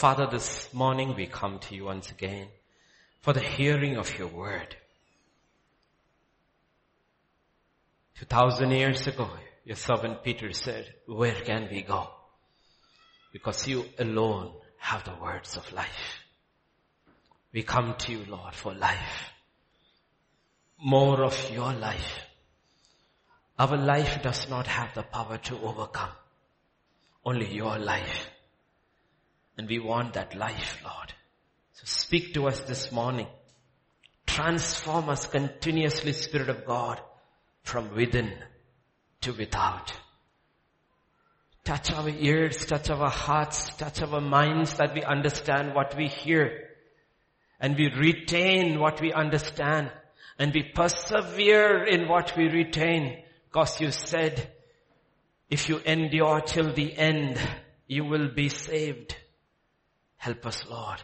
Father, this morning we come to you once again for the hearing of your word. Two thousand years ago, your servant Peter said, where can we go? Because you alone have the words of life. We come to you, Lord, for life. More of your life. Our life does not have the power to overcome. Only your life. And we want that life, Lord. So speak to us this morning. Transform us continuously, Spirit of God, from within to without. Touch our ears, touch our hearts, touch our minds that we understand what we hear. And we retain what we understand. And we persevere in what we retain. Cause you said, if you endure till the end, you will be saved. Help us, Lord,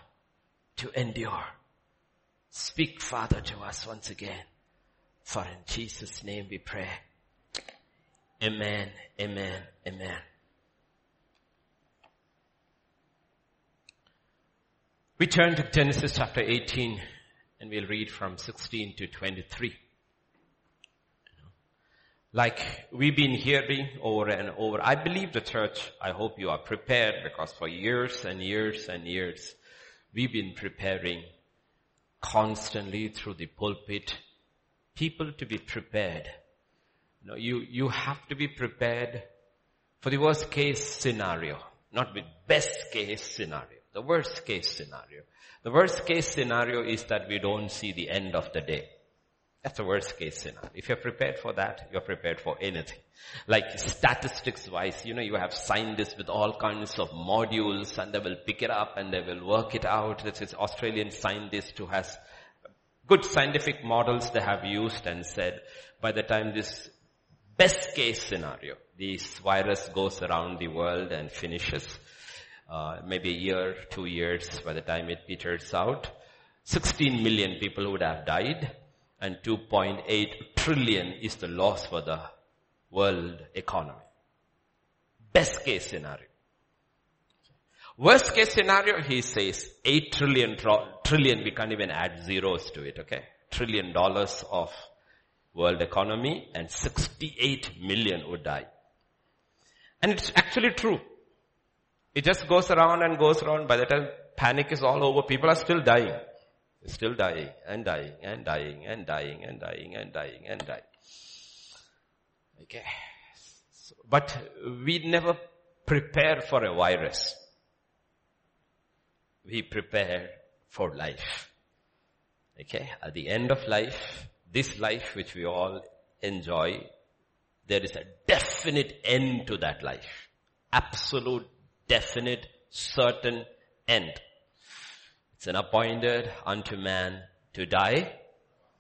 to endure. Speak, Father, to us once again. For in Jesus' name we pray. Amen, amen, amen. We turn to Genesis chapter 18 and we'll read from 16 to 23. Like we've been hearing over and over, I believe the church, I hope you are prepared because for years and years and years, we've been preparing constantly through the pulpit, people to be prepared. You know, you, you have to be prepared for the worst case scenario, not the best case scenario. The worst case scenario. The worst case scenario is that we don't see the end of the day. That's the worst case scenario. If you're prepared for that, you're prepared for anything. Like statistics wise, you know, you have scientists with all kinds of modules and they will pick it up and they will work it out. This is Australian scientist who has good scientific models they have used and said by the time this best case scenario, this virus goes around the world and finishes, uh, maybe a year, two years by the time it peters out. 16 million people would have died and 2.8 trillion is the loss for the world economy. Best case scenario. Worst case scenario, he says 8 trillion, trillion, we can't even add zeros to it, okay? Trillion dollars of world economy and 68 million would die. And it's actually true. It just goes around and goes around. By the time panic is all over, people are still dying. Still dying and dying and dying and dying and dying and dying and dying. Okay. So, but we never prepare for a virus. We prepare for life. Okay. At the end of life, this life which we all enjoy, there is a definite end to that life. Absolute definite, certain end. It's an appointed unto man to die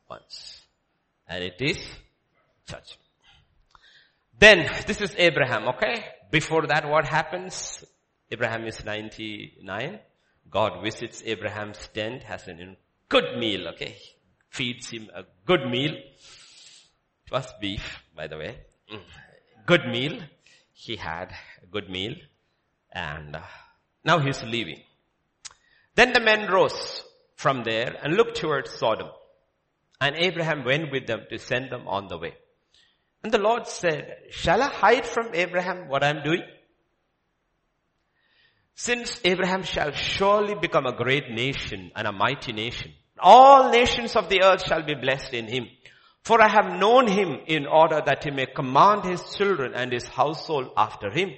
once. And it is judgment. Then, this is Abraham, okay? Before that, what happens? Abraham is 99. God visits Abraham's tent, has a good meal, okay? Feeds him a good meal. It was beef, by the way. Mm. Good meal. He had a good meal. And uh, now he's leaving. Then the men rose from there and looked towards Sodom. And Abraham went with them to send them on the way. And the Lord said, shall I hide from Abraham what I'm doing? Since Abraham shall surely become a great nation and a mighty nation, all nations of the earth shall be blessed in him. For I have known him in order that he may command his children and his household after him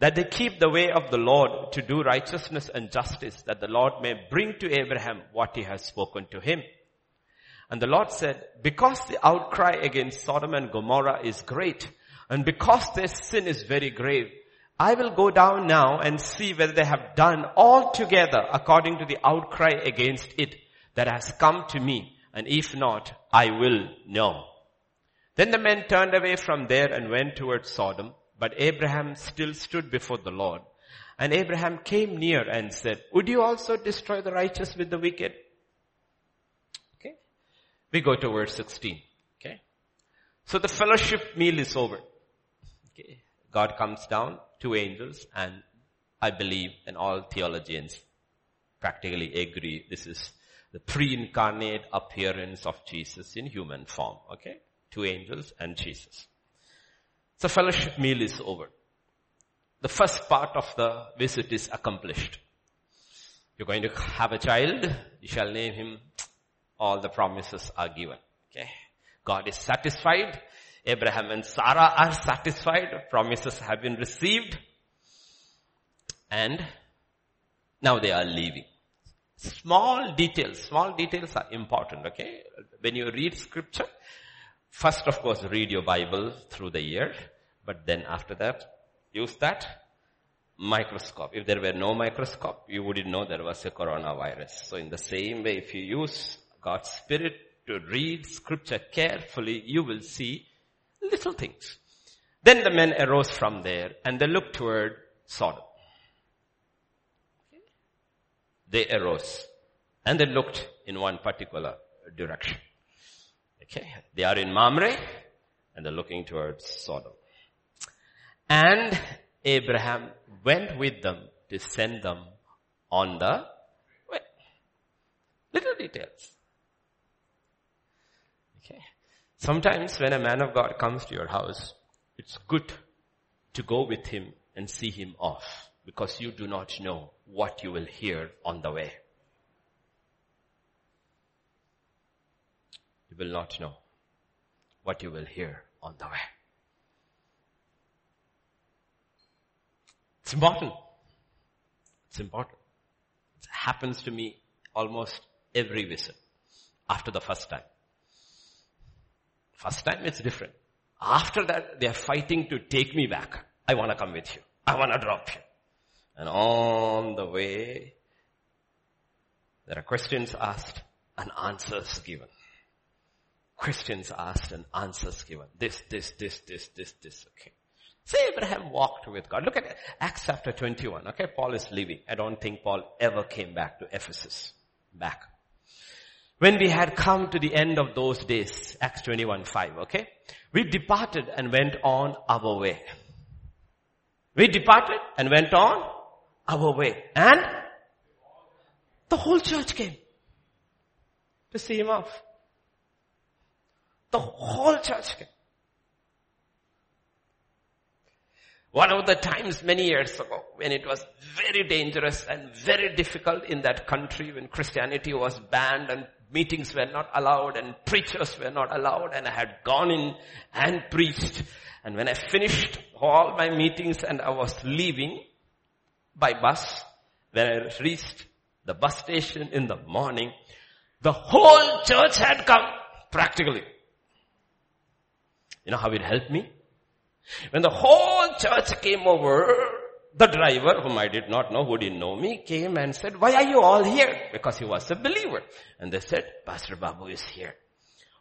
that they keep the way of the Lord to do righteousness and justice, that the Lord may bring to Abraham what he has spoken to him. And the Lord said, because the outcry against Sodom and Gomorrah is great, and because their sin is very grave, I will go down now and see whether they have done altogether according to the outcry against it that has come to me, and if not, I will know. Then the men turned away from there and went towards Sodom, but Abraham still stood before the Lord. And Abraham came near and said, would you also destroy the righteous with the wicked? Okay. We go to verse 16. Okay. So the fellowship meal is over. Okay. God comes down, two angels, and I believe, and all theologians practically agree this is the pre-incarnate appearance of Jesus in human form. Okay? Two angels and Jesus. So fellowship meal is over. The first part of the visit is accomplished. You're going to have a child, you shall name him, all the promises are given. Okay? God is satisfied. Abraham and Sarah are satisfied. Promises have been received. And now they are leaving. Small details, small details are important, okay? When you read scripture, first of course read your Bible through the year, but then after that, use that microscope. If there were no microscope, you wouldn't know there was a coronavirus. So in the same way, if you use God's Spirit to read scripture carefully, you will see little things. Then the men arose from there and they looked toward Sodom. They arose and they looked in one particular direction. Okay. They are in Mamre and they're looking towards Sodom. And Abraham went with them to send them on the way. Little details. Okay. Sometimes when a man of God comes to your house, it's good to go with him and see him off because you do not know what you will hear on the way. You will not know what you will hear on the way. It's important. It's important. It happens to me almost every visit after the first time. First time it's different. After that, they are fighting to take me back. I want to come with you. I want to drop you. And on the way, there are questions asked and answers given. Questions asked and answers given. This, this, this, this, this, this, okay. Say Abraham walked with God. Look at Acts chapter 21. Okay, Paul is leaving. I don't think Paul ever came back to Ephesus. Back. When we had come to the end of those days, Acts 21, 5, okay? We departed and went on our way. We departed and went on our way. And the whole church came to see him off. The whole church came. One of the times many years ago when it was very dangerous and very difficult in that country when Christianity was banned and meetings were not allowed and preachers were not allowed and I had gone in and preached and when I finished all my meetings and I was leaving, by bus. When I reached the bus station in the morning, the whole church had come, practically. You know how it helped me? When the whole church came over, the driver, whom I did not know, who didn't know me, came and said, why are you all here? Because he was a believer. And they said, Pastor Babu is here.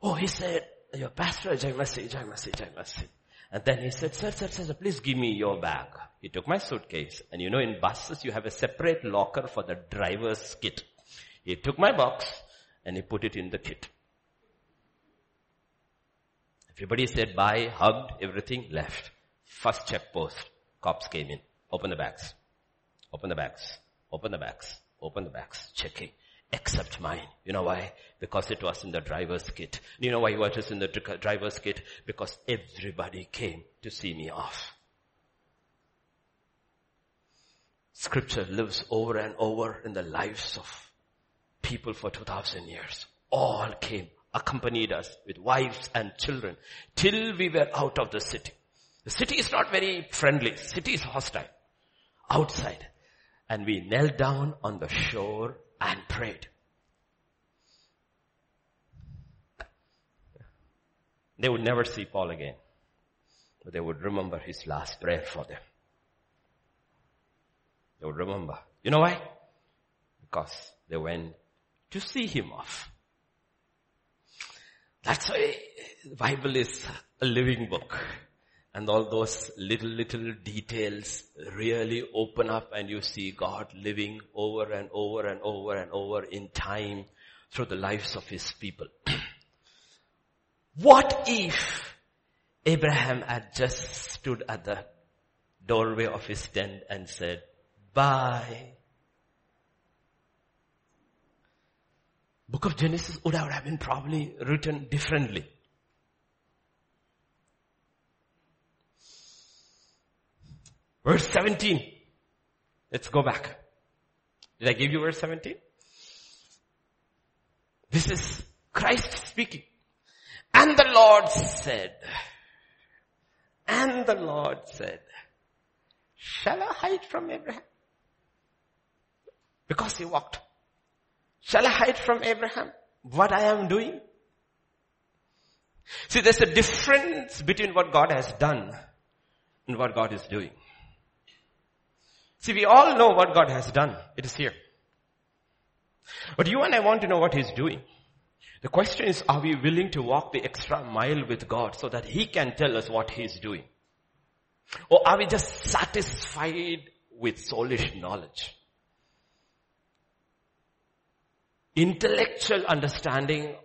Oh, he said, your pastor, Jai Masi, Jai Masi, Jai Masi. And then he said, sir, sir, sir, please give me your bag. He took my suitcase. And you know, in buses, you have a separate locker for the driver's kit. He took my box and he put it in the kit. Everybody said bye, hugged, everything, left. First check post. Cops came in. Open the bags. Open the bags. Open the bags. Open the bags. Checking except mine. You know why? Because it was in the driver's kit. You know why it was in the driver's kit? Because everybody came to see me off. Scripture lives over and over in the lives of people for 2000 years. All came, accompanied us with wives and children till we were out of the city. The city is not very friendly. City is hostile. Outside. And we knelt down on the shore and prayed. They would never see Paul again, but they would remember his last prayer for them. They would remember. You know why? Because they went to see him off. That's why the Bible is a living book and all those little, little details really open up and you see God living over and over and over and over in time through the lives of his people. what if Abraham had just stood at the doorway of his tent and said, bye. Book of Genesis would have been probably written differently. Verse 17. Let's go back. Did I give you verse 17? This is Christ speaking. And the Lord said, and the Lord said, shall I hide from Abraham? Because he walked. Shall I hide from Abraham what I am doing? See, there's a difference between what God has done and what God is doing. See, we all know what God has done. It is here. But you and I want to know what He's doing. The question is, are we willing to walk the extra mile with God so that He can tell us what He's doing? Or are we just satisfied with soulish knowledge? Intellectual understanding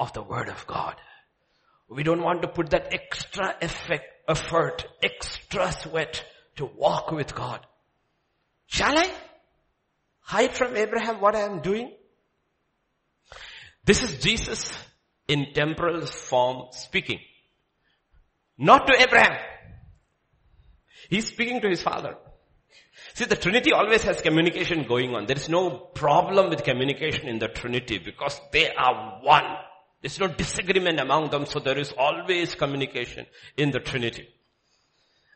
of the Word of God. We don't want to put that extra effect, effort, extra sweat to walk with God. Shall I hide from Abraham what I am doing? This is Jesus in temporal form speaking. Not to Abraham. He's speaking to his father. See, the Trinity always has communication going on. There is no problem with communication in the Trinity because they are one. There's no disagreement among them, so there is always communication in the Trinity.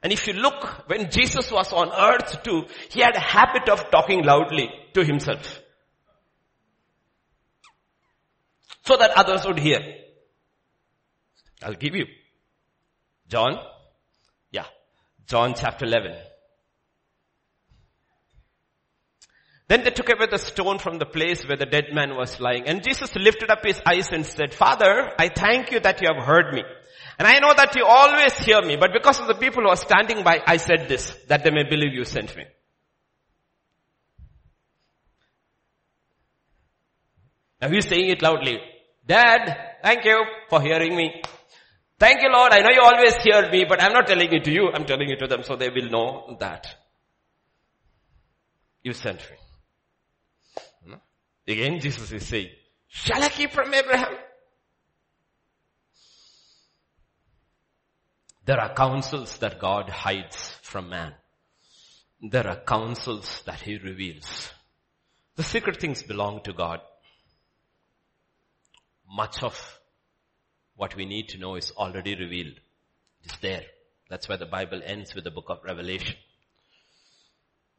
And if you look, when Jesus was on earth too, he had a habit of talking loudly to himself. So that others would hear. I'll give you. John, yeah, John chapter 11. Then they took away the stone from the place where the dead man was lying. And Jesus lifted up his eyes and said, Father, I thank you that you have heard me. And I know that you always hear me, but because of the people who are standing by, I said this, that they may believe you sent me. Now he's saying it loudly. Dad, thank you for hearing me. Thank you Lord, I know you always hear me, but I'm not telling it to you, I'm telling it to them so they will know that. You sent me. Again Jesus is saying, shall I keep from Abraham? There are counsels that God hides from man. There are counsels that he reveals. The secret things belong to God. Much of what we need to know is already revealed. It's there. That's why the Bible ends with the book of Revelation.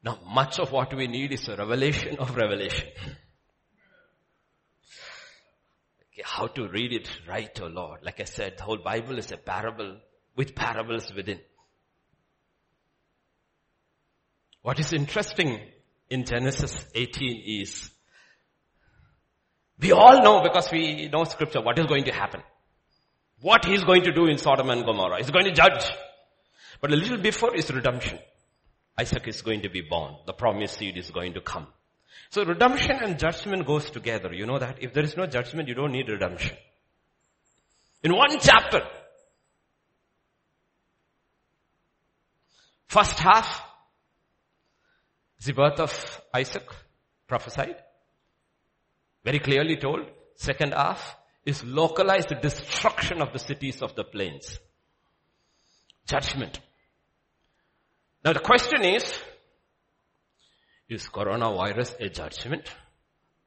Now much of what we need is a revelation of revelation. How to read it right, oh Lord. Like I said, the whole Bible is a parable with parables within. What is interesting in Genesis 18 is we all know because we know scripture what is going to happen. What he's going to do in Sodom and Gomorrah. He's going to judge. But a little before is redemption. Isaac is going to be born. The promised seed is going to come. So redemption and judgment goes together. You know that? If there is no judgment, you don't need redemption. In one chapter, First half the birth of Isaac, prophesied. Very clearly told. Second half is localized destruction of the cities of the plains. Judgment. Now the question is, is coronavirus a judgment?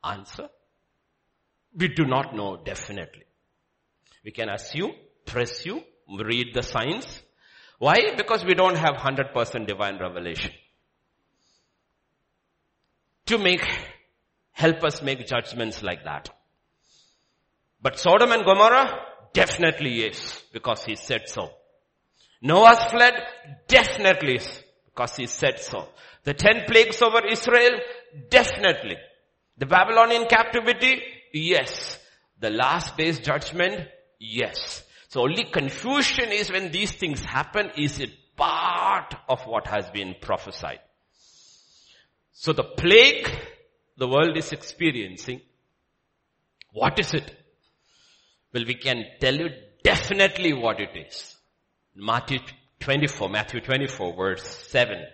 Answer. We do not know definitely. We can assume, presume, read the signs, why? Because we don't have 100% divine revelation. To make, help us make judgments like that. But Sodom and Gomorrah, definitely yes, because he said so. Noah's flood, definitely because he said so. The ten plagues over Israel, definitely. The Babylonian captivity, yes. The last day's judgment, yes. So only confusion is when these things happen, is it part of what has been prophesied? So the plague the world is experiencing, what is it? Well, we can tell you definitely what it is. Matthew 24, Matthew 24 verse 7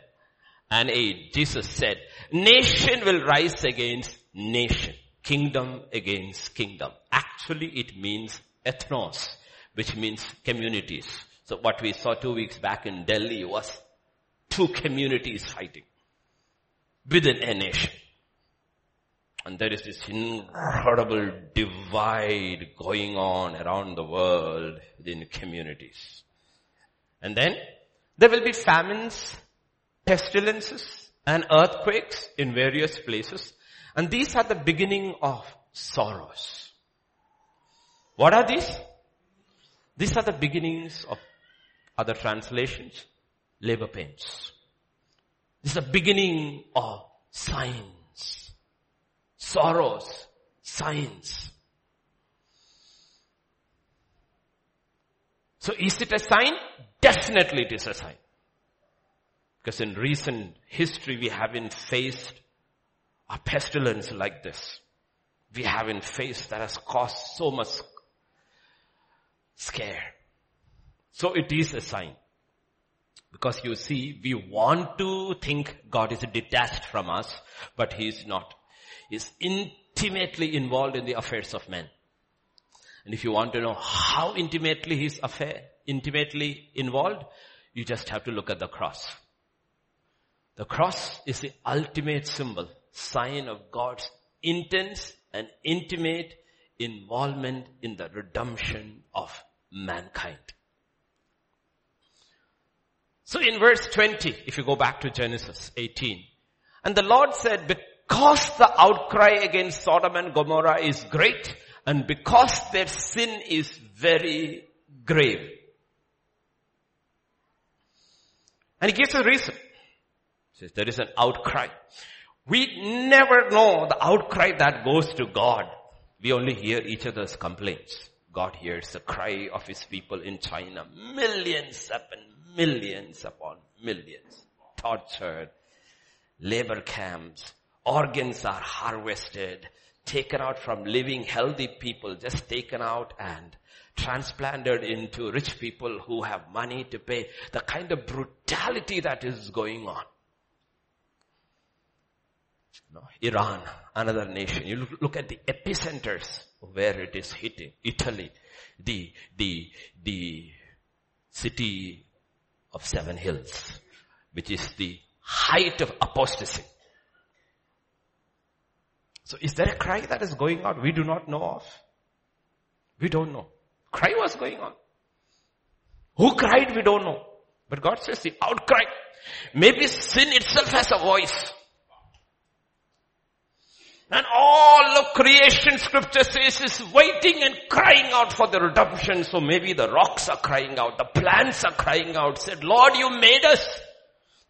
and 8, Jesus said, nation will rise against nation Kingdom against kingdom. Actually it means ethnos, which means communities. So what we saw two weeks back in Delhi was two communities fighting within a nation. And there is this incredible divide going on around the world within communities. And then there will be famines, pestilences, and earthquakes in various places. And these are the beginning of sorrows. What are these? These are the beginnings of other translations, labor pains. This is the beginning of signs, sorrows, signs. So is it a sign? Definitely it is a sign. Because in recent history we haven't faced a pestilence like this. We haven't faced that has caused so much scare. So it is a sign. Because you see, we want to think God is detached from us, but He is not. He is intimately involved in the affairs of men. And if you want to know how intimately He is affair, intimately involved, you just have to look at the cross. The cross is the ultimate symbol, sign of God's intense and intimate involvement in the redemption of mankind. So in verse 20, if you go back to Genesis 18, and the Lord said, because the outcry against Sodom and Gomorrah is great, and because their sin is very grave. And he gives a reason. Says there is an outcry. We never know the outcry that goes to God. We only hear each other's complaints. God hears the cry of his people in China. Millions upon millions upon millions. Tortured. Labor camps. Organs are harvested. Taken out from living healthy people. Just taken out and transplanted into rich people who have money to pay. The kind of brutality that is going on. No, Iran, another nation. You look, look at the epicenters where it is hitting. Italy, the, the, the city of seven hills, which is the height of apostasy. So is there a cry that is going out we do not know of? We don't know. Cry was going on. Who cried we don't know. But God says the outcry. Maybe sin itself has a voice. And all of creation scripture says is waiting and crying out for the redemption. So maybe the rocks are crying out, the plants are crying out, said, Lord, you made us.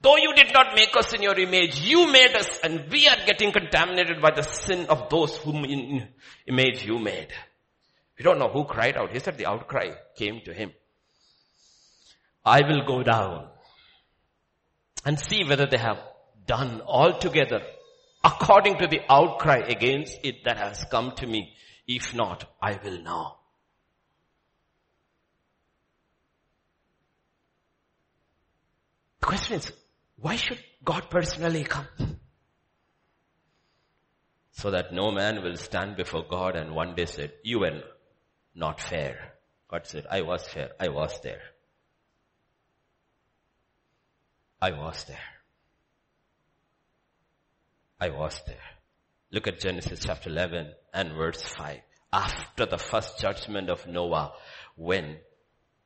Though you did not make us in your image, you made us and we are getting contaminated by the sin of those whom in image you made. We don't know who cried out. He said the outcry came to him. I will go down and see whether they have done altogether according to the outcry against it that has come to me. If not, I will know. The question is, why should God personally come? So that no man will stand before God and one day said, you were not fair. God said, I was fair. I was there. I was there. I was there. Look at Genesis chapter 11 and verse 5. After the first judgment of Noah, when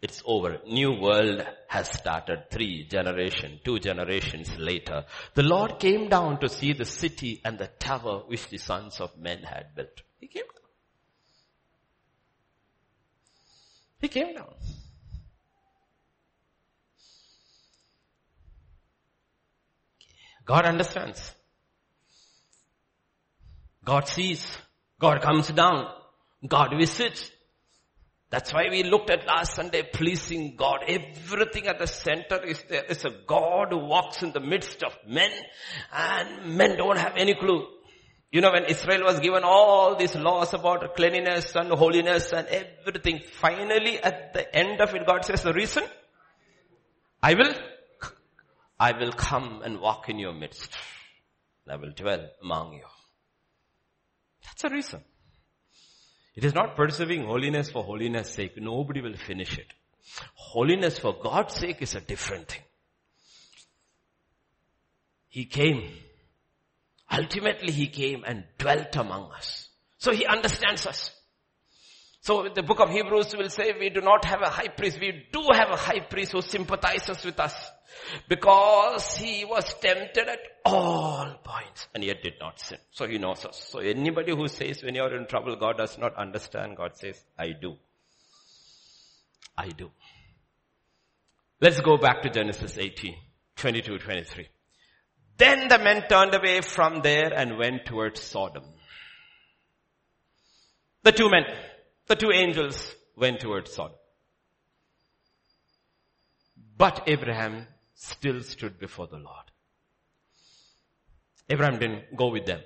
it's over, new world has started three generation, two generations later. The Lord came down to see the city and the tower which the sons of men had built. He came down. He came down. God understands. God sees. God comes down. God visits. That's why we looked at last Sunday, pleasing God. Everything at the center is there. It's a God who walks in the midst of men and men don't have any clue. You know, when Israel was given all these laws about cleanliness and holiness and everything, finally at the end of it, God says the reason, I will, I will come and walk in your midst. I will dwell among you. That's the reason. It is not pursuing holiness for holiness sake. Nobody will finish it. Holiness for God's sake is a different thing. He came. Ultimately he came and dwelt among us. So he understands us. So the book of Hebrews will say we do not have a high priest. We do have a high priest who sympathizes with us because he was tempted at all points and yet did not sin. So he knows us. So anybody who says when you're in trouble, God does not understand, God says, I do. I do. Let's go back to Genesis 18, 22, 23. Then the men turned away from there and went towards Sodom. The two men, the two angels went towards Sodom. But Abraham still stood before the Lord. Abraham didn't go with them.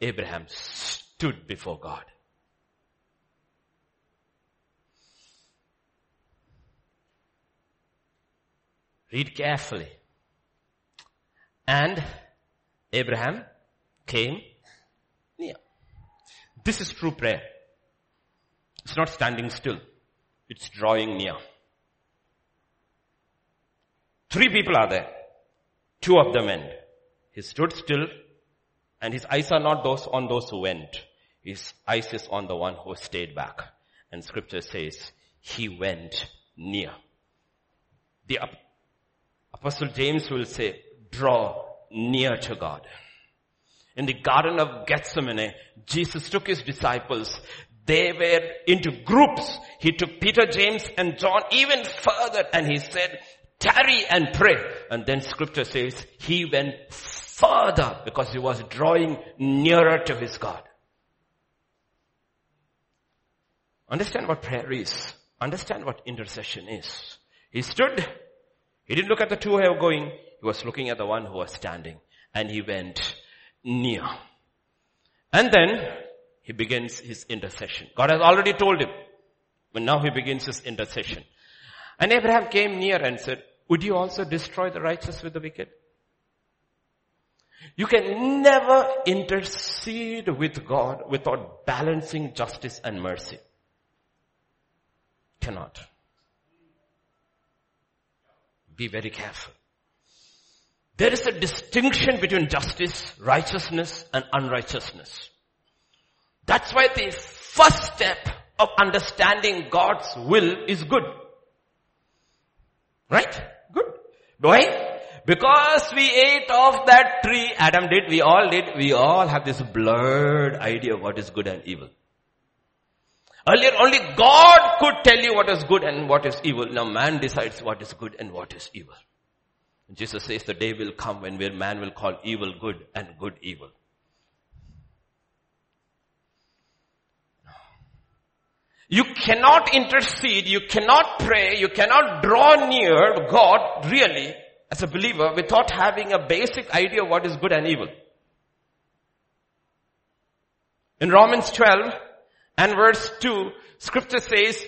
Abraham stood before God. Read carefully. And Abraham came near. This is true prayer. It's not standing still. It's drawing near. Three people are there. Two of them went. He stood still and his eyes are not those on those who went. His eyes is on the one who stayed back. And scripture says he went near. The apostle James will say, draw near to God. In the garden of Gethsemane, Jesus took his disciples. They were into groups. He took Peter, James and John even further and he said, tarry and pray. And then scripture says he went further because he was drawing nearer to his God. Understand what prayer is. Understand what intercession is. He stood. He didn't look at the two who were going. He was looking at the one who was standing. And he went near. And then he begins his intercession. God has already told him. But now he begins his intercession. And Abraham came near and said, would you also destroy the righteous with the wicked? You can never intercede with God without balancing justice and mercy. Cannot. Be very careful. There is a distinction between justice, righteousness and unrighteousness. That's why the first step of understanding God's will is good. Right? Good. Why? Because we ate of that tree, Adam did, we all did, we all have this blurred idea of what is good and evil. Earlier only God could tell you what is good and what is evil. Now man decides what is good and what is evil. Jesus says the day will come when man will call evil good and good evil. You cannot intercede, you cannot pray, you cannot draw near God really as a believer without having a basic idea of what is good and evil. In Romans 12 and verse 2, scripture says,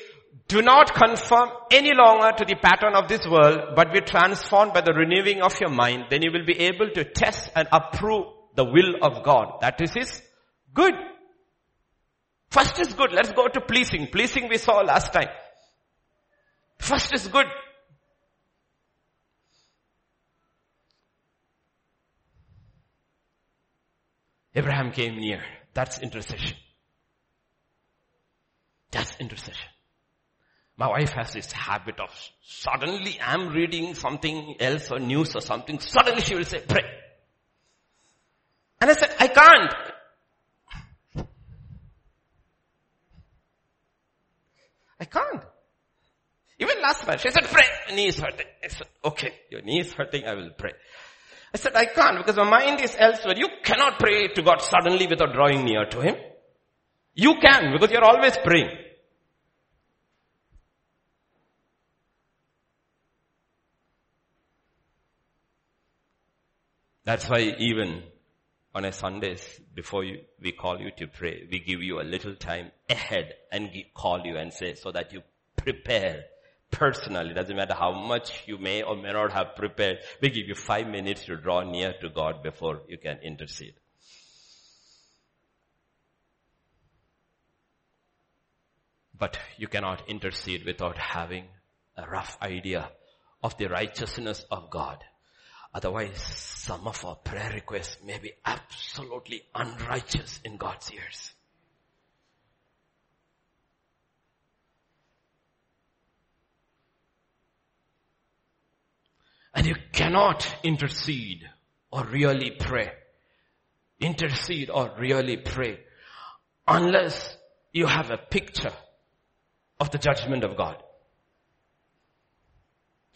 do not conform any longer to the pattern of this world, but be transformed by the renewing of your mind. Then you will be able to test and approve the will of God. That is His good First is good. Let's go to pleasing. Pleasing we saw last time. First is good. Abraham came near. That's intercession. That's intercession. My wife has this habit of suddenly I'm reading something else or news or something. Suddenly she will say, pray. And I said, I can't. I can't. Even last night, she said, pray, knee is hurting. I said, okay, your knee is hurting, I will pray. I said, I can't because my mind is elsewhere. You cannot pray to God suddenly without drawing near to Him. You can because you're always praying. That's why even on a Sundays before you, we call you to pray, we give you a little time ahead and call you and say so that you prepare personally. It doesn't matter how much you may or may not have prepared. We give you five minutes to draw near to God before you can intercede. But you cannot intercede without having a rough idea of the righteousness of God. Otherwise, some of our prayer requests may be absolutely unrighteous in God's ears. And you cannot intercede or really pray. Intercede or really pray unless you have a picture of the judgment of God.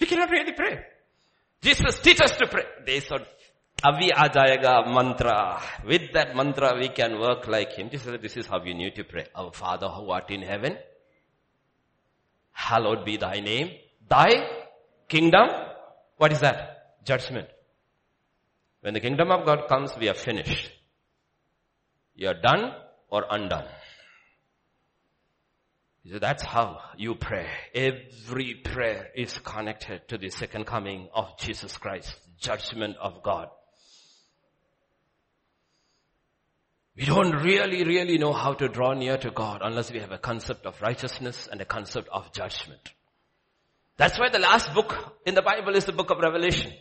We cannot really pray. Jesus teach us to pray. They said, Avi Ajayega mantra. With that mantra we can work like him. Jesus said, this is how you need to pray. Our Father who art in heaven, hallowed be thy name. Thy kingdom what is that? Judgment. When the kingdom of God comes, we are finished. You are done or undone. So that's how you pray. Every prayer is connected to the second coming of Jesus Christ, judgment of God. We don't really, really know how to draw near to God unless we have a concept of righteousness and a concept of judgment. That's why the last book in the Bible is the book of Revelation.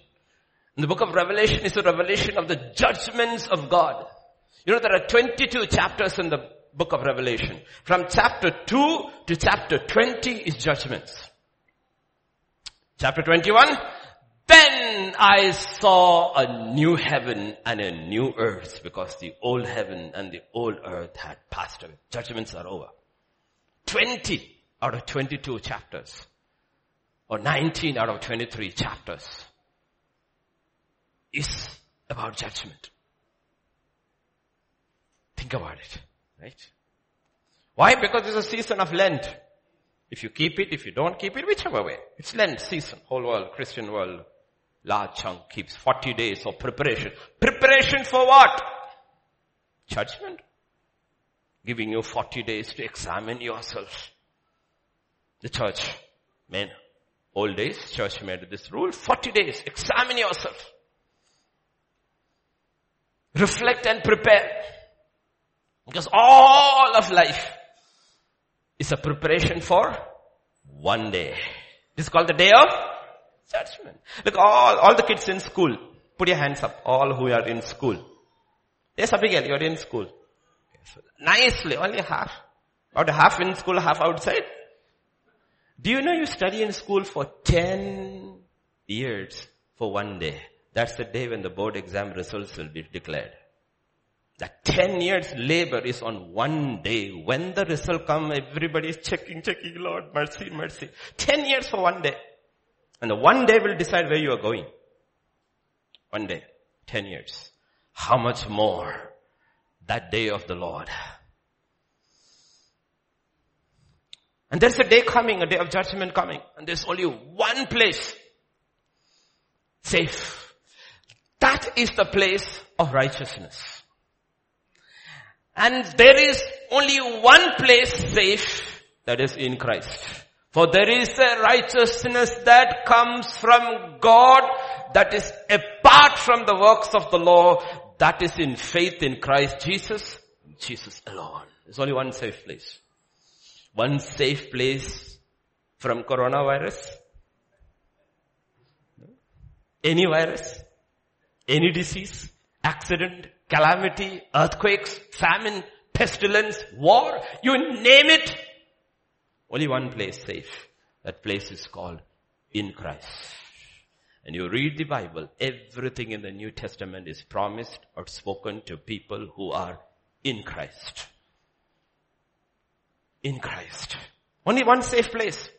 And the book of Revelation is a revelation of the judgments of God. You know, there are 22 chapters in the book of Revelation. From chapter 2 to chapter 20 is judgments. Chapter 21, then I saw a new heaven and a new earth because the old heaven and the old earth had passed away. Judgments are over. 20 out of 22 chapters or 19 out of 23 chapters is about judgment. Think about it, right? Why? Because it's a season of Lent. If you keep it, if you don't keep it, whichever way. It's Lent season. Whole world, Christian world, large chunk keeps 40 days of preparation. Preparation for what? Judgment. Giving you 40 days to examine yourself. The church, men, Old days, church made this rule, 40 days, examine yourself. Reflect and prepare. Because all of life is a preparation for one day. This is called the day of judgment. Look, all, all the kids in school, put your hands up, all who are in school. Yes, Abigail, you're in school. Nicely, only half. About half in school, half outside. Do you know you study in school for 10 years for one day? That's the day when the board exam results will be declared. That 10 years labor is on one day. When the result come, everybody is checking, checking, Lord, mercy, mercy. 10 years for one day. And the one day will decide where you are going. One day. 10 years. How much more that day of the Lord. And there's a day coming, a day of judgment coming. And there's only one place safe. That is the place of righteousness. And there is only one place safe, that is in Christ. For there is a righteousness that comes from God that is apart from the works of the law, that is in faith in Christ Jesus, Jesus alone. There's only one safe place. One safe place from coronavirus? Any virus? Any disease? Accident? Calamity? Earthquakes? Famine? Pestilence? War? You name it. Only one place safe. That place is called in Christ. And you read the Bible, everything in the New Testament is promised or spoken to people who are in Christ in Christ. Only one safe place.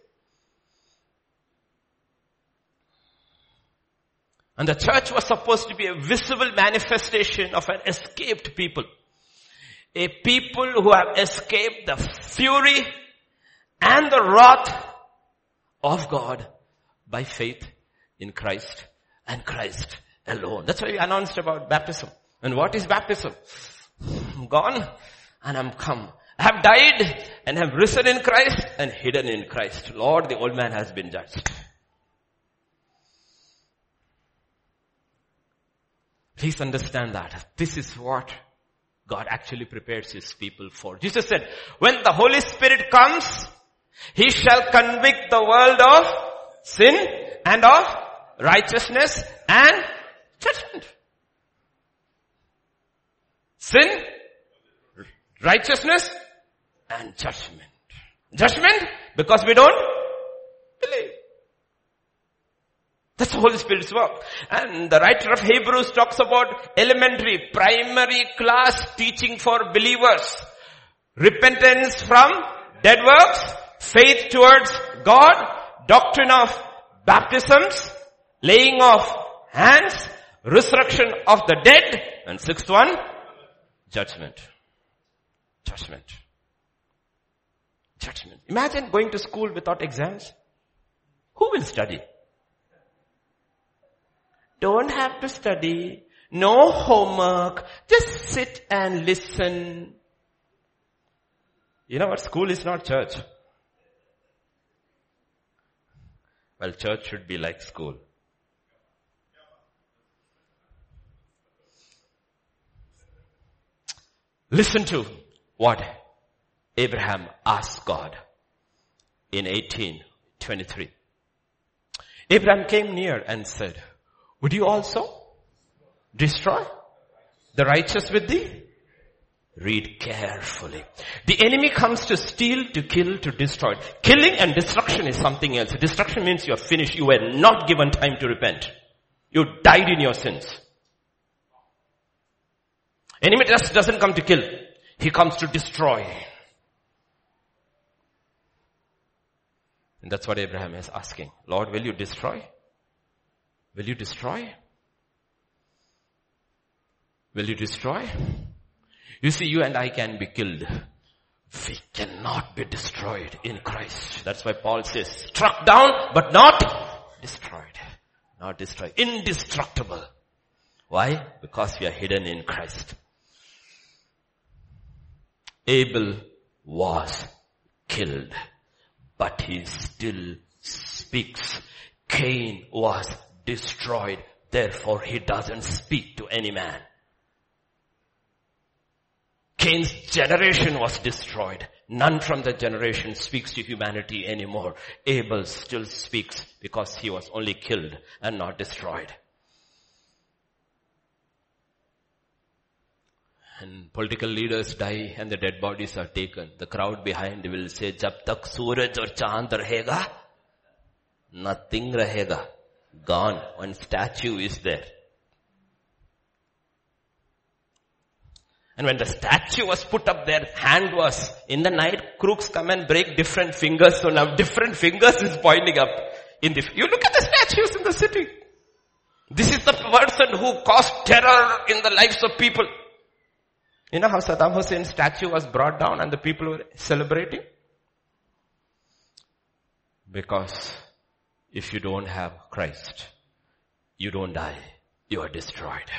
And the church was supposed to be a visible manifestation of an escaped people. A people who have escaped the fury and the wrath of God by faith in Christ and Christ alone. That's why we announced about baptism. And what is baptism? I'm gone and I'm come I have died and have risen in Christ and hidden in Christ. Lord, the old man has been judged. Please understand that. This is what God actually prepares his people for. Jesus said, when the Holy Spirit comes, he shall convict the world of sin and of righteousness and judgment. Sin, righteousness and judgment. Judgment because we don't That's the Holy Spirit's work. And the writer of Hebrews talks about elementary, primary class teaching for believers. Repentance from dead works, faith towards God, doctrine of baptisms, laying of hands, resurrection of the dead, and sixth one, judgment. Judgment. Judgment. Imagine going to school without exams. Who will study? Don't have to study. No homework. Just sit and listen. You know what? School is not church. Well, church should be like school. Listen to what Abraham asked God in 1823. Abraham came near and said, would you also destroy the righteous with thee? Read carefully. The enemy comes to steal, to kill, to destroy. Killing and destruction is something else. Destruction means you're finished. You were not given time to repent. You died in your sins. Enemy just doesn't come to kill. He comes to destroy. And that's what Abraham is asking. Lord, will you destroy? Will you destroy? Will you destroy? You see, you and I can be killed. We cannot be destroyed in Christ. That's why Paul says, struck down, but not destroyed. Not destroyed. Indestructible. Why? Because we are hidden in Christ. Abel was killed, but he still speaks. Cain was destroyed. Therefore he doesn't speak to any man. Cain's generation was destroyed. None from the generation speaks to humanity anymore. Abel still speaks because he was only killed and not destroyed. And political leaders die and the dead bodies are taken. The crowd behind will say, Jab tak suraj or chand rahega, nothing rahega. Gone. One statue is there. And when the statue was put up there, hand was, in the night, crooks come and break different fingers, so now different fingers is pointing up. In the, you look at the statues in the city. This is the person who caused terror in the lives of people. You know how Saddam Hussein's statue was brought down and the people were celebrating? Because if you don't have Christ, you don't die. You are destroyed.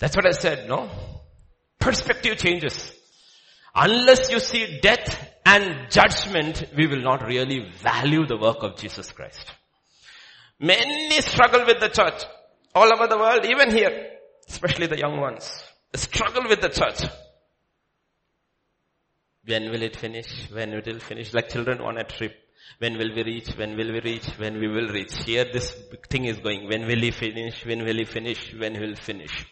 That's what I said, no? Perspective changes. Unless you see death and judgment, we will not really value the work of Jesus Christ. Many struggle with the church all over the world, even here, especially the young ones. Struggle with the church. When will it finish? When will it will finish? Like children on a trip. When will we reach? When will we reach? When we will reach? Here this thing is going. When will he finish? When will he finish? When he will finish?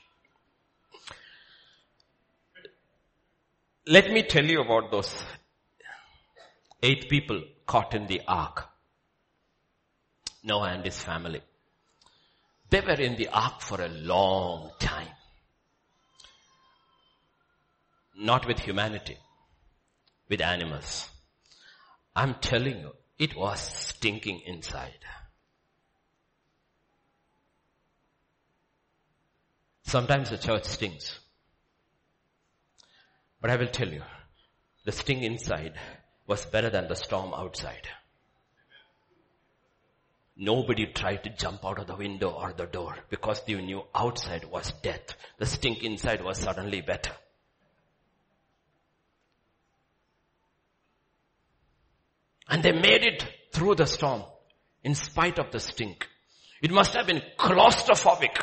Let me tell you about those eight people caught in the ark. Noah and his family. They were in the ark for a long time. Not with humanity with animals. I'm telling you, it was stinking inside. Sometimes the church stings. But I will tell you, the sting inside was better than the storm outside. Nobody tried to jump out of the window or the door because they knew outside was death. The stink inside was suddenly better. And they made it through the storm in spite of the stink. It must have been claustrophobic.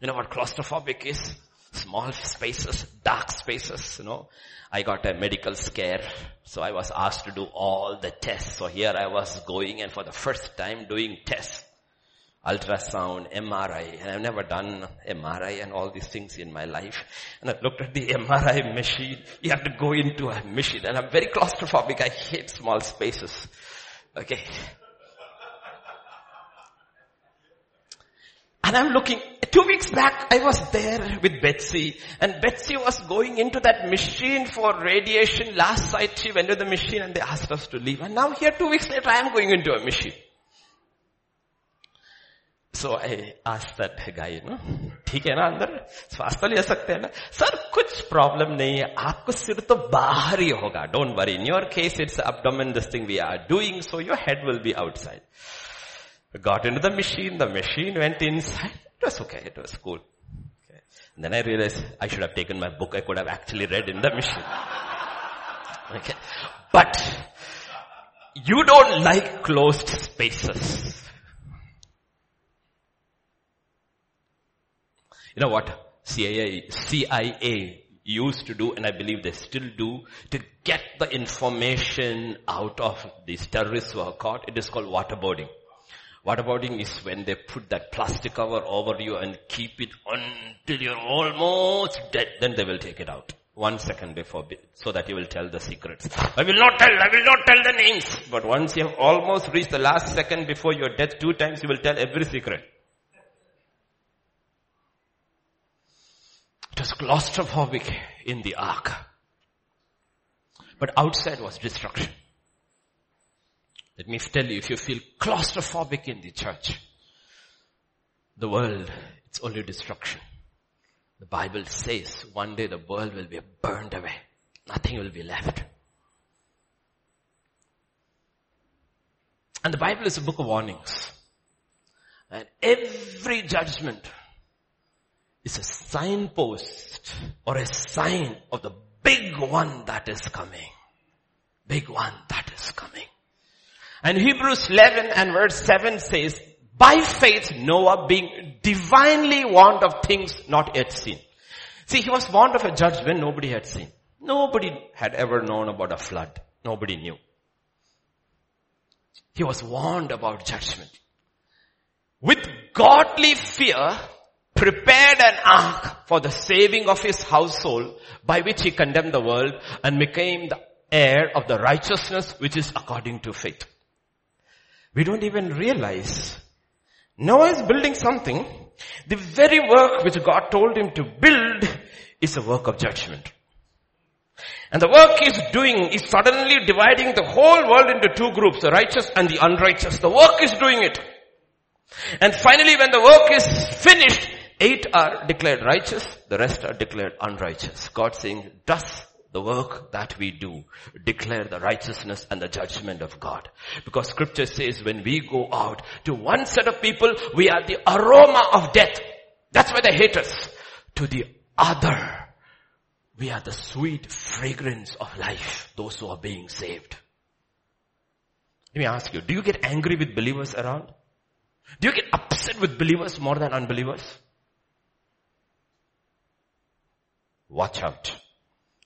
You know what claustrophobic is? Small spaces, dark spaces, you know. I got a medical scare, so I was asked to do all the tests. So here I was going and for the first time doing tests. Ultrasound, MRI, and I've never done MRI and all these things in my life. And I looked at the MRI machine. You have to go into a machine and I'm very claustrophobic. I hate small spaces. Okay. And I'm looking, two weeks back I was there with Betsy and Betsy was going into that machine for radiation. Last night she went to the machine and they asked us to leave. And now here two weeks later I am going into a machine. सो आई आज तक गाय ठीक है ना अंदर? स्वास्थ्य ले सकते हैं ना? सर, कुछ प्रॉब्लम नहीं है। आपको सिर तो बाहर ही होगा। Don't worry in your case it's abdomen this thing we are doing so your head will be outside got in the machine the machine went inside it was okay it was cool Then I realized I should have taken my book. I could have actually read in the machine. Okay. But you don't like closed spaces. You know what? CIA, CIA used to do, and I believe they still do, to get the information out of these terrorists who are caught. It is called waterboarding. Waterboarding is when they put that plastic cover over you and keep it until you're almost dead. Then they will take it out. One second before, so that you will tell the secrets. I will not tell, I will not tell the names. But once you have almost reached the last second before your death, two times you will tell every secret. It was claustrophobic in the ark. But outside was destruction. Let me tell you, if you feel claustrophobic in the church, the world, it's only destruction. The Bible says one day the world will be burned away. Nothing will be left. And the Bible is a book of warnings. And every judgment is a signpost or a sign of the big one that is coming. Big one that is coming. And Hebrews 11 and verse 7 says, by faith Noah being divinely warned of things not yet seen. See, he was warned of a judge when nobody had seen. Nobody had ever known about a flood. Nobody knew. He was warned about judgment. With godly fear, prepared an ark for the saving of his household by which he condemned the world and became the heir of the righteousness which is according to faith. We don't even realize Noah is building something. The very work which God told him to build is a work of judgment. And the work he's doing is suddenly dividing the whole world into two groups, the righteous and the unrighteous. The work is doing it. And finally when the work is finished, eight are declared righteous, the rest are declared unrighteous. God saying, thus the work that we do declare the righteousness and the judgment of God. Because scripture says when we go out to one set of people, we are the aroma of death. That's why they hate us. To the other, we are the sweet fragrance of life, those who are being saved. Let me ask you, do you get angry with believers around? Do you get upset with believers more than unbelievers? Watch out.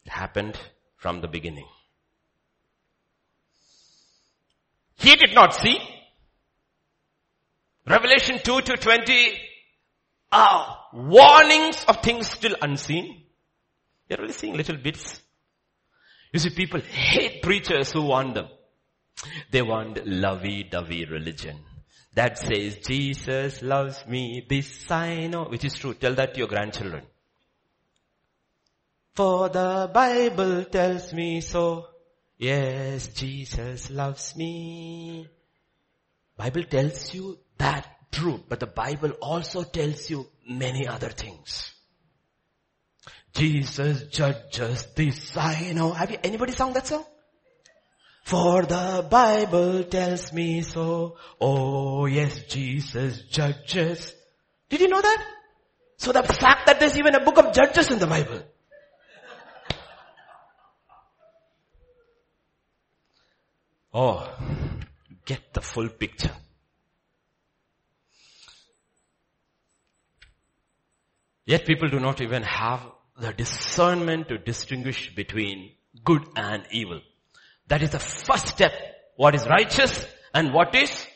It happened from the beginning. He did not see. Revelation 2 to 20 are warnings of things still unseen. You're only seeing little bits. You see, people hate preachers who warn them. They want lovey-dovey religion. That says, Jesus loves me, this I know, which is true. Tell that to your grandchildren. For the Bible tells me so. Yes, Jesus loves me. Bible tells you that true, but the Bible also tells you many other things. Jesus judges this I know. Have you, anybody sung that song? For the Bible tells me so. Oh yes, Jesus judges. Did you know that? So the fact that there's even a book of judges in the Bible. Oh, get the full picture. Yet people do not even have the discernment to distinguish between good and evil. That is the first step. What is righteous and what is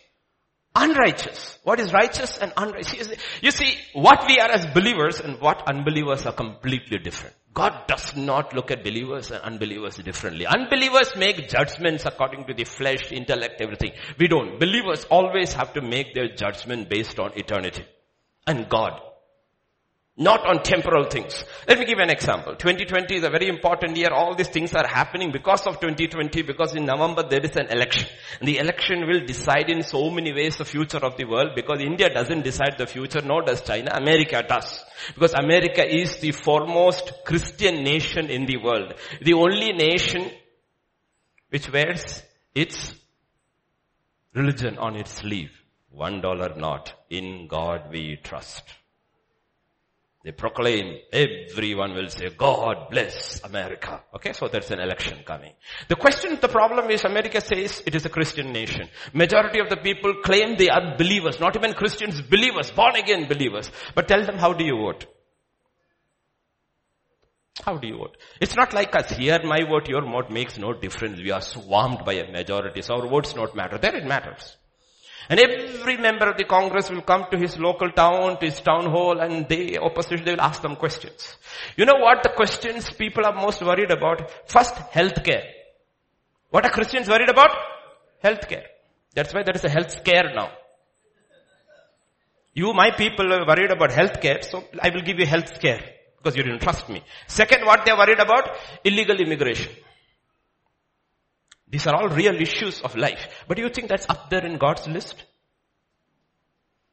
unrighteous. What is righteous and unrighteous? You see, what we are as believers and what unbelievers are completely different. God does not look at believers and unbelievers differently. Unbelievers make judgments according to the flesh, intellect, everything. We don't. Believers always have to make their judgment based on eternity and God. Not on temporal things. Let me give an example. 2020 is a very important year. All these things are happening because of 2020 because in November there is an election. And the election will decide in so many ways the future of the world because India doesn't decide the future nor does China. America does. Because America is the foremost Christian nation in the world. The only nation which wears its religion on its sleeve. One dollar not. In God we trust. They proclaim, everyone will say, God bless America. Okay, so there's an election coming. The question, the problem is America says it is a Christian nation. Majority of the people claim they are believers, not even Christians, believers, born again believers. But tell them, how do you vote? How do you vote? It's not like us. Here my vote, your vote makes no difference. We are swarmed by a majority. So our votes don't matter. There it matters. And every member of the Congress will come to his local town, to his town hall, and they, opposition, they will ask them questions. You know what the questions people are most worried about? First, healthcare. What are Christians worried about? Healthcare. That's why there is a health scare now. You, my people, are worried about healthcare, so I will give you health scare because you didn't trust me. Second, what they are worried about? Illegal immigration. These are all real issues of life. But do you think that's up there in God's list?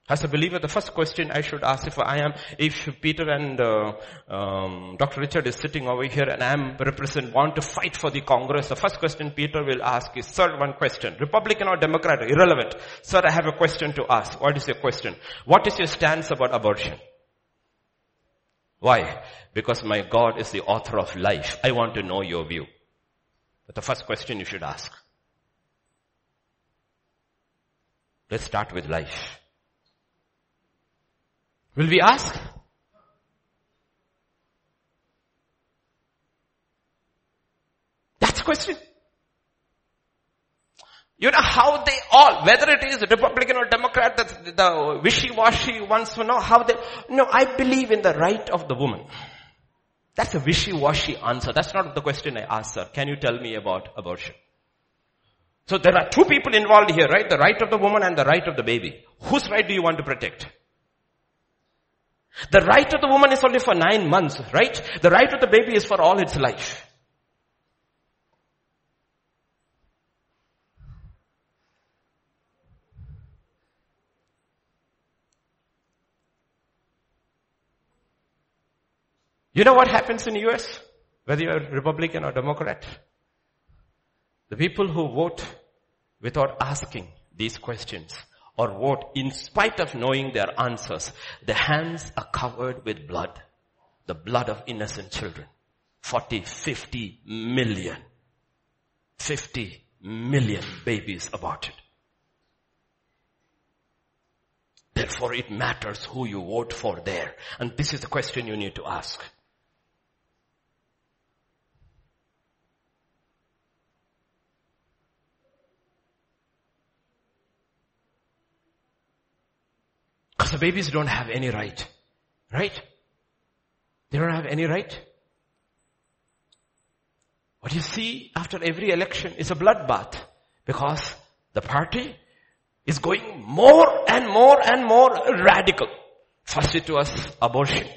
As a believer, the first question I should ask if I am, if Peter and uh, um, Dr. Richard is sitting over here and I am represent, want to fight for the Congress, the first question Peter will ask is, sir, one question. Republican or Democrat, irrelevant. Sir, I have a question to ask. What is your question? What is your stance about abortion? Why? Because my God is the author of life. I want to know your view. But the first question you should ask. Let's start with life. Will we ask? That's the question. You know how they all, whether it is Republican or Democrat, the, the wishy-washy ones, you know how they, no, I believe in the right of the woman. That's a wishy-washy answer. That's not the question I asked, sir. Can you tell me about abortion? So there are two people involved here, right? The right of the woman and the right of the baby. Whose right do you want to protect? The right of the woman is only for nine months, right? The right of the baby is for all its life. You know what happens in the US? Whether you're Republican or Democrat? The people who vote without asking these questions or vote in spite of knowing their answers, their hands are covered with blood. The blood of innocent children. 40, 50 million. 50 million babies aborted. Therefore it matters who you vote for there. And this is the question you need to ask. Because the babies don't have any right. Right? They don't have any right. What you see after every election is a bloodbath because the party is going more and more and more radical. First it was abortion,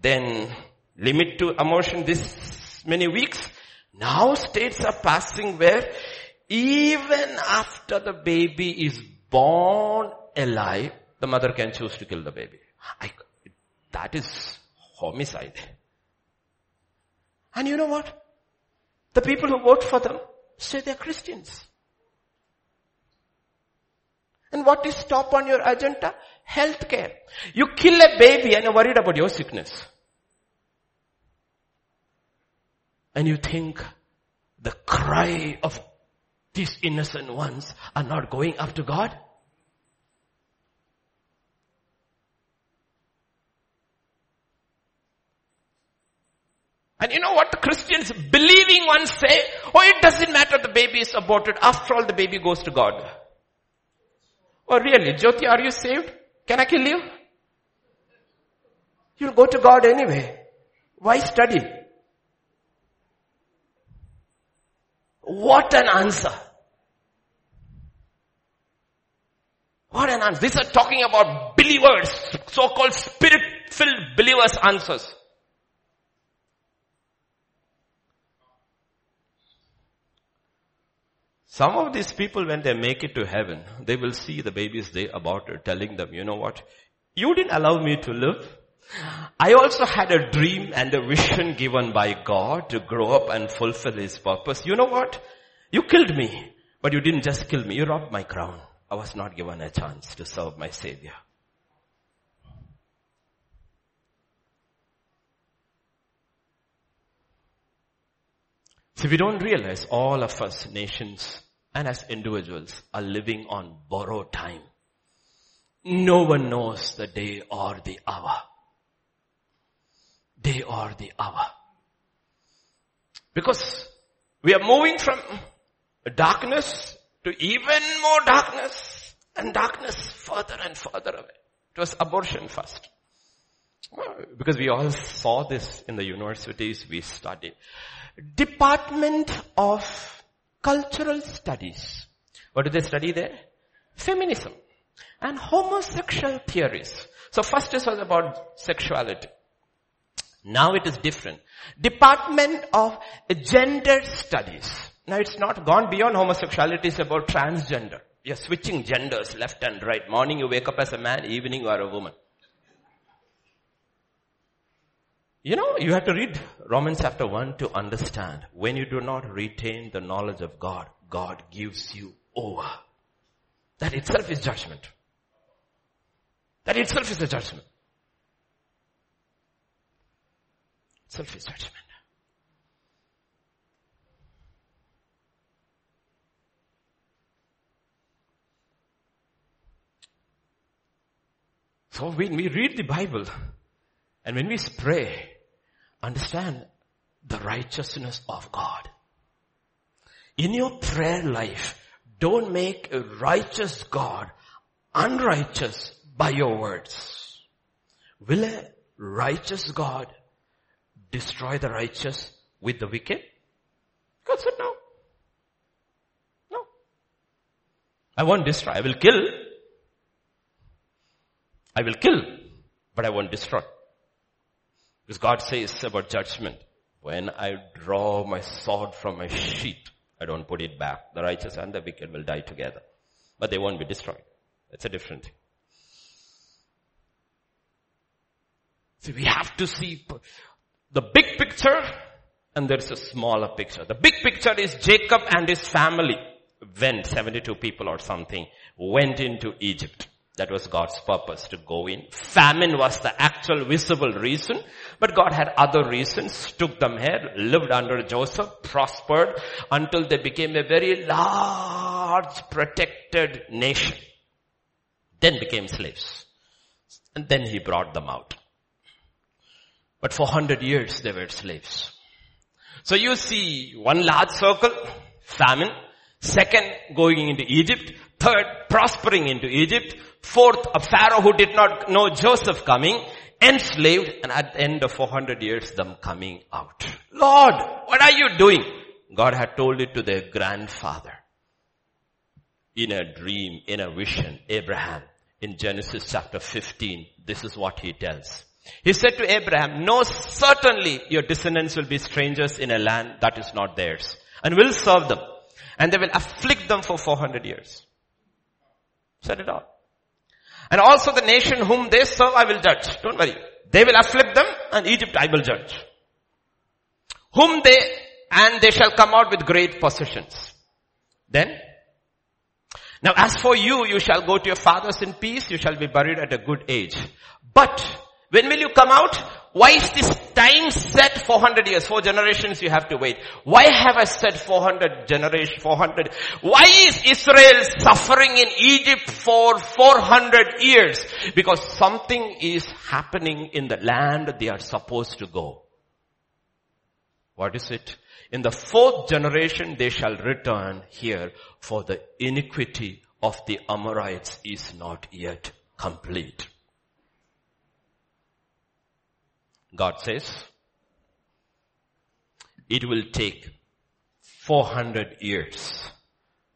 then limit to abortion this many weeks. Now states are passing where even after the baby is born alive, the mother can choose to kill the baby. I, that is homicide. And you know what? The people who vote for them say they're Christians. And what is top on your agenda? Healthcare. You kill a baby and you're worried about your sickness. And you think the cry of these innocent ones are not going up to God? And you know what the Christians believing ones say? Oh, it doesn't matter the baby is aborted. After all, the baby goes to God. Oh really? Jyoti, are you saved? Can I kill you? You'll go to God anyway. Why study? What an answer. What an answer. These are talking about believers, so-called spirit-filled believers answers. Some of these people, when they make it to heaven, they will see the babies they aborted telling them, you know what? You didn't allow me to live. I also had a dream and a vision given by God to grow up and fulfill His purpose. You know what? You killed me, but you didn't just kill me. You robbed my crown. I was not given a chance to serve my Savior. See, we don't realize all of us nations and as individuals are living on borrowed time. No one knows the day or the hour. Day or the hour. Because we are moving from darkness to even more darkness and darkness further and further away. It was abortion first. Because we all saw this in the universities we studied. Department of Cultural Studies. What do they study there? Feminism and homosexual theories. So first it was about sexuality. Now it is different. Department of Gender Studies. Now it's not gone beyond homosexuality, it's about transgender. You're switching genders left and right. Morning you wake up as a man, evening you are a woman. You know, you have to read Romans chapter 1 to understand when you do not retain the knowledge of God, God gives you over. That itself is judgment. That itself is a judgment. Itself is judgment. So when we read the Bible, and when we pray, understand the righteousness of God. In your prayer life, don't make a righteous God unrighteous by your words. Will a righteous God destroy the righteous with the wicked? God said no. No. I won't destroy. I will kill. I will kill, but I won't destroy. Because God says about judgment, when I draw my sword from my sheath, I don't put it back. The righteous and the wicked will die together. But they won't be destroyed. It's a different thing. See, we have to see the big picture and there's a smaller picture. The big picture is Jacob and his family went, 72 people or something, went into Egypt. That was God's purpose to go in. Famine was the actual visible reason, but God had other reasons, took them here, lived under Joseph, prospered until they became a very large protected nation. Then became slaves. And then he brought them out. But for hundred years they were slaves. So you see one large circle, famine. Second, going into Egypt. Third, prospering into Egypt. Fourth, a Pharaoh who did not know Joseph coming, enslaved, and at the end of 400 years, them coming out. Lord, what are you doing? God had told it to their grandfather. In a dream, in a vision, Abraham, in Genesis chapter 15, this is what he tells. He said to Abraham, no, certainly your descendants will be strangers in a land that is not theirs and will serve them and they will afflict them for 400 years. Said it all. And also the nation whom they serve I will judge. Don't worry. They will afflict them and Egypt I will judge. Whom they, and they shall come out with great possessions. Then, now as for you, you shall go to your fathers in peace, you shall be buried at a good age. But, when will you come out? Why is this time set 400 years? Four generations you have to wait. Why have I said 400 generation, 400? Why is Israel suffering in Egypt for 400 years? Because something is happening in the land they are supposed to go. What is it? In the fourth generation they shall return here for the iniquity of the Amorites is not yet complete. God says, it will take 400 years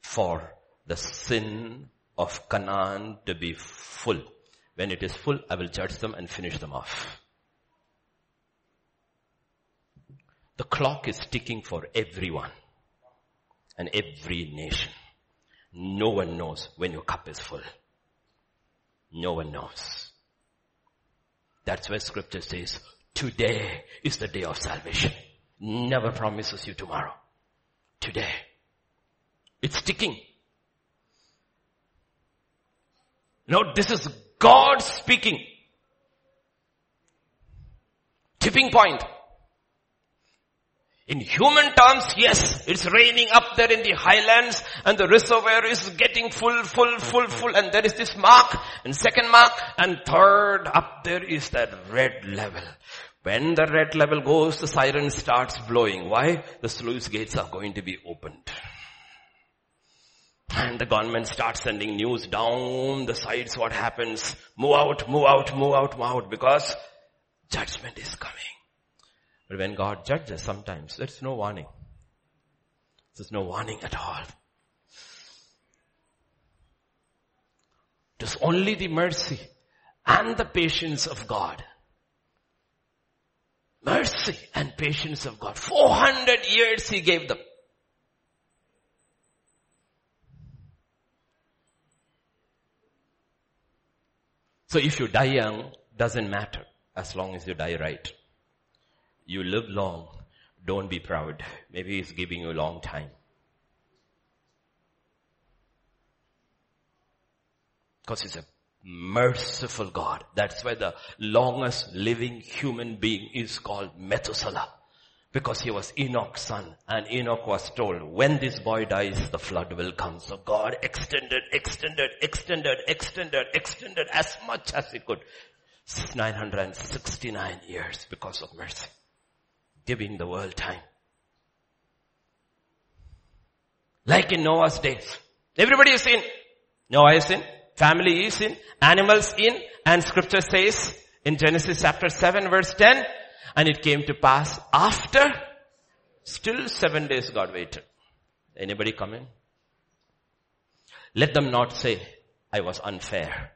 for the sin of Canaan to be full. When it is full, I will judge them and finish them off. The clock is ticking for everyone and every nation. No one knows when your cup is full. No one knows. That's why scripture says, today is the day of salvation. Never promises you tomorrow. Today. It's ticking. No, this is God speaking. Tipping point. In human terms, yes, it's raining up there in the highlands and the reservoir is getting full, full, full, full and there is this mark and second mark and third up there is that red level. When the red level goes, the siren starts blowing. Why? The sluice gates are going to be opened. And the government starts sending news down the sides what happens. Move out, move out, move out, move out because judgment is coming. But when God judges sometimes, there's no warning. There's no warning at all. It is only the mercy and the patience of God. Mercy and patience of God. 400 years He gave them. So if you die young, doesn't matter as long as you die right. You live long. Don't be proud. Maybe he's giving you a long time. Because he's a merciful God. That's why the longest living human being is called Methuselah. Because he was Enoch's son and Enoch was told, when this boy dies, the flood will come. So God extended, extended, extended, extended, extended as much as he could. 969 years because of mercy giving the world time. Like in Noah's days. Everybody is in. Noah is in. Family is in. Animals in. And scripture says in Genesis chapter 7 verse 10, and it came to pass after still seven days God waited. Anybody come in? Let them not say, I was unfair.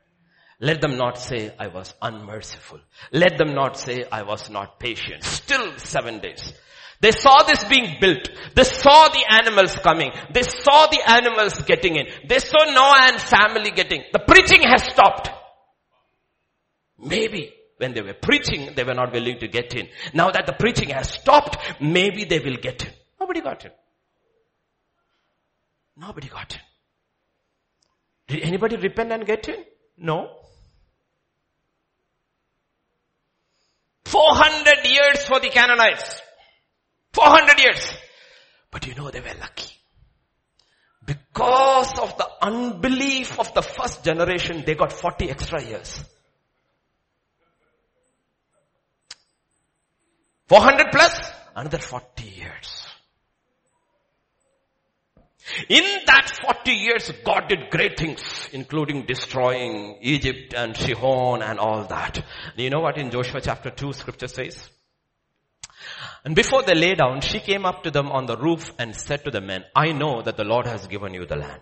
Let them not say I was unmerciful. Let them not say I was not patient. Still seven days. They saw this being built. They saw the animals coming. They saw the animals getting in. They saw Noah and family getting. The preaching has stopped. Maybe when they were preaching, they were not willing to get in. Now that the preaching has stopped, maybe they will get in. Nobody got in. Nobody got in. Did anybody repent and get in? No. 400 years for the Canaanites. 400 years. But you know they were lucky. Because of the unbelief of the first generation, they got 40 extra years. 400 plus, another 40 years. In that 40 years, God did great things, including destroying Egypt and Sihon and all that. Do you know what in Joshua chapter 2 scripture says? And before they lay down, she came up to them on the roof and said to the men, I know that the Lord has given you the land.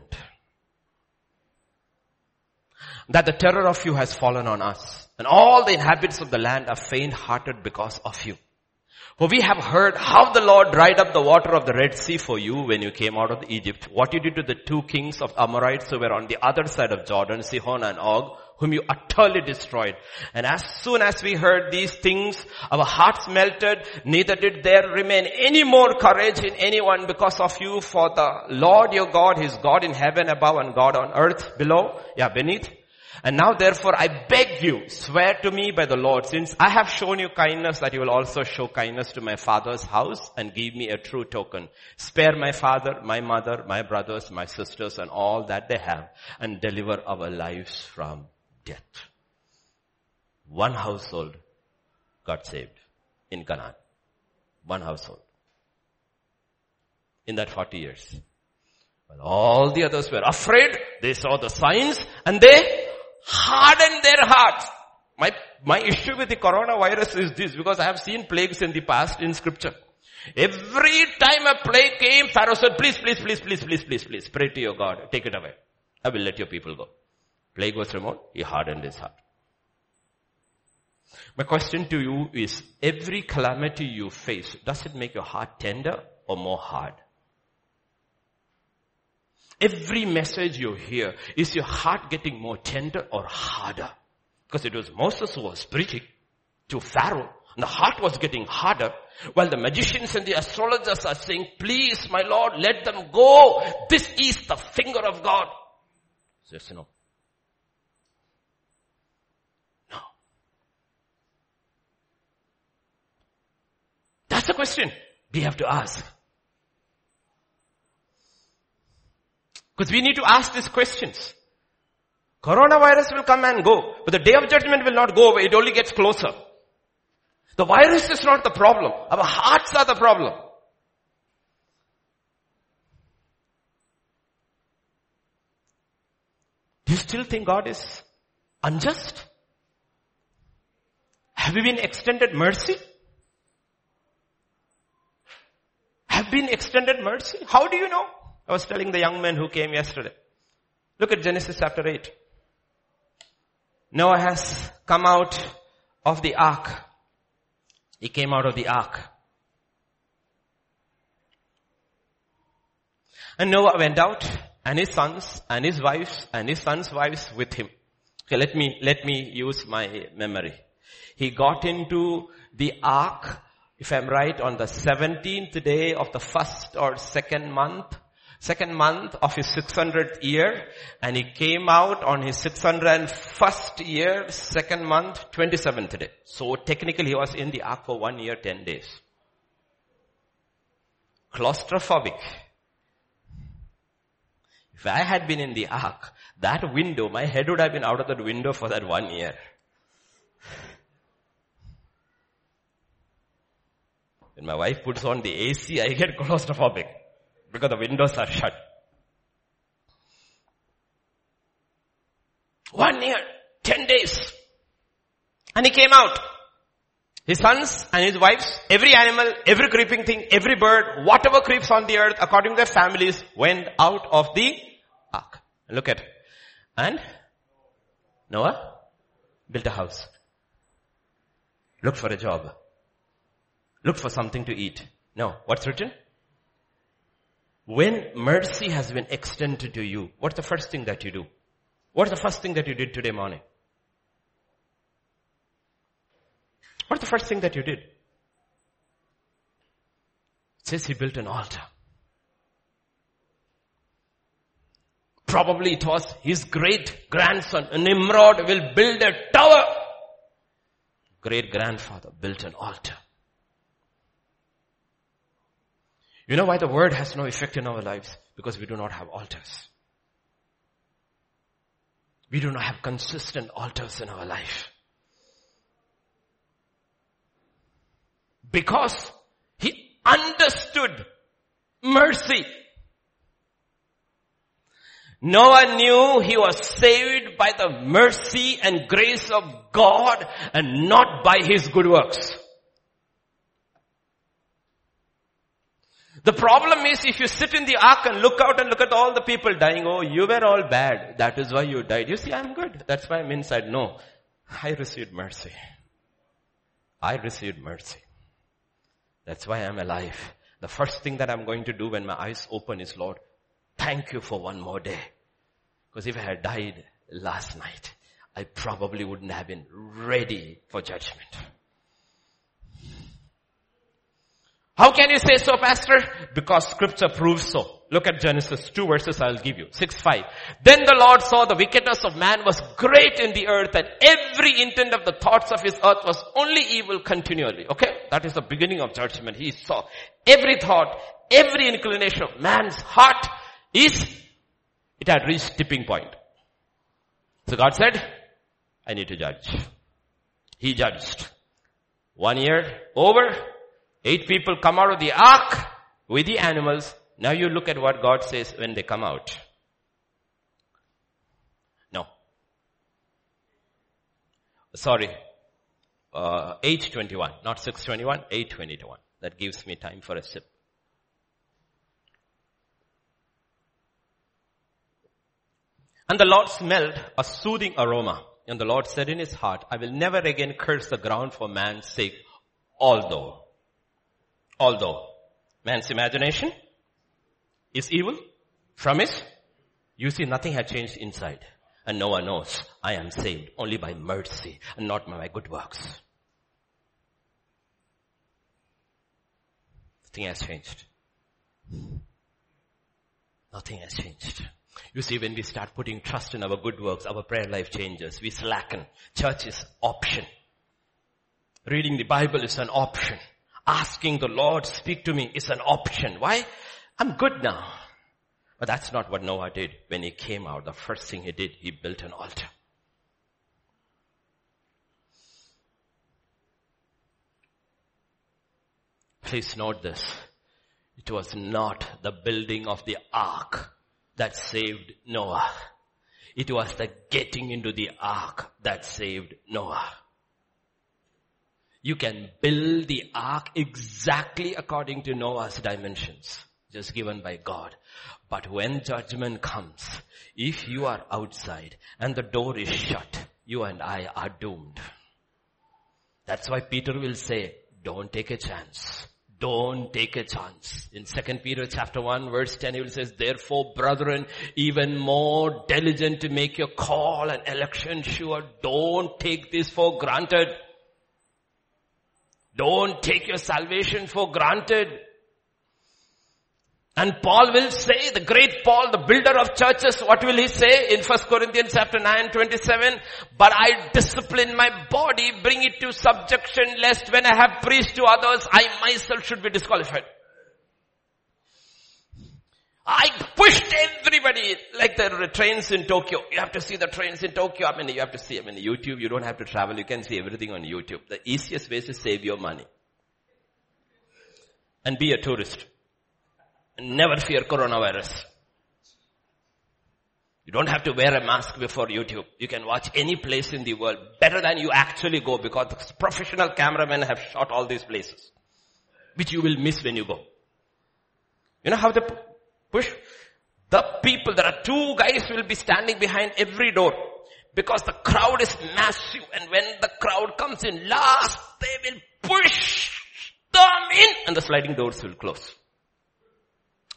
That the terror of you has fallen on us. And all the inhabitants of the land are faint hearted because of you. For we have heard how the Lord dried up the water of the Red Sea for you when you came out of Egypt, what you did to the two kings of Amorites who were on the other side of Jordan, Sihon and Og, whom you utterly destroyed. And as soon as we heard these things, our hearts melted, neither did there remain any more courage in anyone because of you, for the Lord your God is God in heaven above and God on earth below, yeah, beneath. And now therefore I beg you, swear to me by the Lord, since I have shown you kindness that you will also show kindness to my father's house and give me a true token. Spare my father, my mother, my brothers, my sisters and all that they have and deliver our lives from death. One household got saved in Canaan. One household. in that 40 years. All the others were afraid. They saw the signs and they hardened their hearts. My, my issue with the coronavirus is this because I have seen plagues in the past in scripture. Every time a plague came, Pharaoh said, please, please, please, please, please, please, please, pray to your God. Take it away. I will let your people go. Plague was removed. He hardened his heart. My question to you is, every calamity you face, does it make your heart tender or more hard? Every message you hear, is your heart getting more tender or harder? Because it was Moses who was preaching to Pharaoh. And the heart was getting harder while the magicians and the astrologers are saying, please my Lord, let them go. This is the finger of God. Says no. No. That's the question we have to ask. Because we need to ask these questions. Coronavirus will come and go, but the day of judgment will not go away. It only gets closer. The virus is not the problem. Our hearts are the problem. Do you still think God is unjust? Have we been extended mercy? Have been extended mercy? How do you know? I was telling the young man who came yesterday. Look at Genesis chapter 8. Noah has come out of the ark. He came out of the ark. And Noah went out and his sons and his wives and his sons' wives with him. Okay, let me, let me use my memory. He got into the ark, if I'm right, on the 17th day of the first or second month second month of his 600th year and he came out on his 601st year, second month, 27th day. So technically he was in the ark for one year, 10 days. Claustrophobic. If I had been in the ark, that window, my head would have been out of that window for that one year. When my wife puts on the AC, I get claustrophobic because the windows are shut. One year, ten days. And he came out. His sons and his wives, every animal, every creeping thing, every bird, whatever creeps on the earth according to their families went out of the ark. Look at. And Noah built a house. Looked for a job. Looked for something to eat. No. What's written? When mercy has been extended to you, what's the first thing that you do? What's the first thing that you did today morning? What's the first thing that you did? It says he built an altar. Probably it was his great grandson, Nimrod will build a tower. Great grandfather built an altar. You know why the word has no effect in our lives? Because we do not have altars. We do not have consistent altars in our life. Because he understood mercy. Noah knew he was saved by the mercy and grace of God and not by his good works. The problem is if you sit in the ark and look out and look at all the people dying, oh, you were all bad. That is why you died. You see, I'm good. That's why I'm inside. No. I received mercy. I received mercy. That's why I'm alive. The first thing that I'm going to do when my eyes open is, Lord, thank you for one more day. Because if I had died last night, I probably wouldn't have been ready for judgment. How can you say so, pastor? Because scripture proves so. Look at Genesis 2 verses I'll give you. 6, 5. Then the Lord saw the wickedness of man was great in the earth and every intent of the thoughts of his earth was only evil continually. Okay? That is the beginning of judgment. He saw every thought, every inclination of man's heart is, it had reached tipping point. So God said, I need to judge. He judged. One year over, Eight people come out of the ark with the animals Now you look at what God says when they come out. No. Sorry. Uh, 821, not 621, 821. That gives me time for a sip. And the Lord smelled a soothing aroma. And the Lord said in his heart, I will never again curse the ground for man's sake, although, although man's imagination is evil from his, you see nothing had changed inside. And no one knows I am saved only by mercy and not by my good works. Nothing has changed. Nothing has changed. You see, when we start putting trust in our good works, our prayer life changes. We slacken. Church is option. Reading the Bible is an option. Asking the Lord speak to me is an option. Why? I'm good now. But that's not what Noah did. When he came out, the first thing he did, he built an altar. Please note this. It was not the building of the ark that saved Noah. It was the getting into the ark that saved Noah. You can build the ark exactly according to Noah's dimensions, just given by God. But when judgment comes, if you are outside and the door is shut, you and I are doomed. That's why Peter will say, don't take a chance. Don't take a chance. In 2 Peter chapter 1 verse 10 he will says, therefore brethren, even more diligent to make your call and election sure. Don't take this for granted. Don't take your salvation for granted. And Paul will say, the great Paul, the builder of churches, what will he say in 1 Corinthians chapter 9, 27? But I discipline my body, bring it to subjection, lest when I have preached to others, I myself should be disqualified. I pushed everybody like the trains in Tokyo. You have to see the trains in Tokyo. I mean, you have to see, I mean, YouTube, you don't have to travel. You can see everything on YouTube. The easiest way is to save your money. And be a tourist. And never fear coronavirus. You don't have to wear a mask before YouTube. You can watch any place in the world better than you actually go because professional cameramen have shot all these places, which you will miss when you go. You know how they push? The people, there are two guys will be standing behind every door because the crowd is massive and when the crowd comes in last, they will push them in and the sliding doors will close.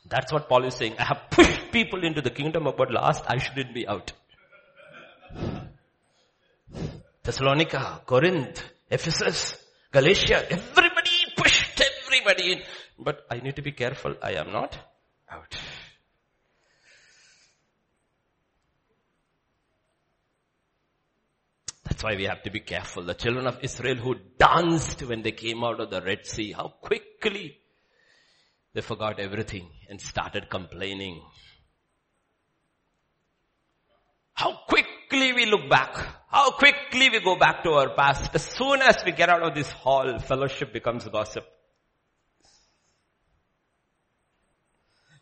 That's what Paul is saying. I have pushed people into the kingdom of God last, I shouldn't be out. Thessalonica, Corinth, Ephesus, Galatia, everybody pushed everybody in. But I need to be careful, I am not out. That's why we have to be careful. The children of Israel who danced when they came out of the Red Sea, how quickly they forgot everything and started complaining. How quickly we look back. How quickly we go back to our past. As soon as we get out of this hall, fellowship becomes gossip.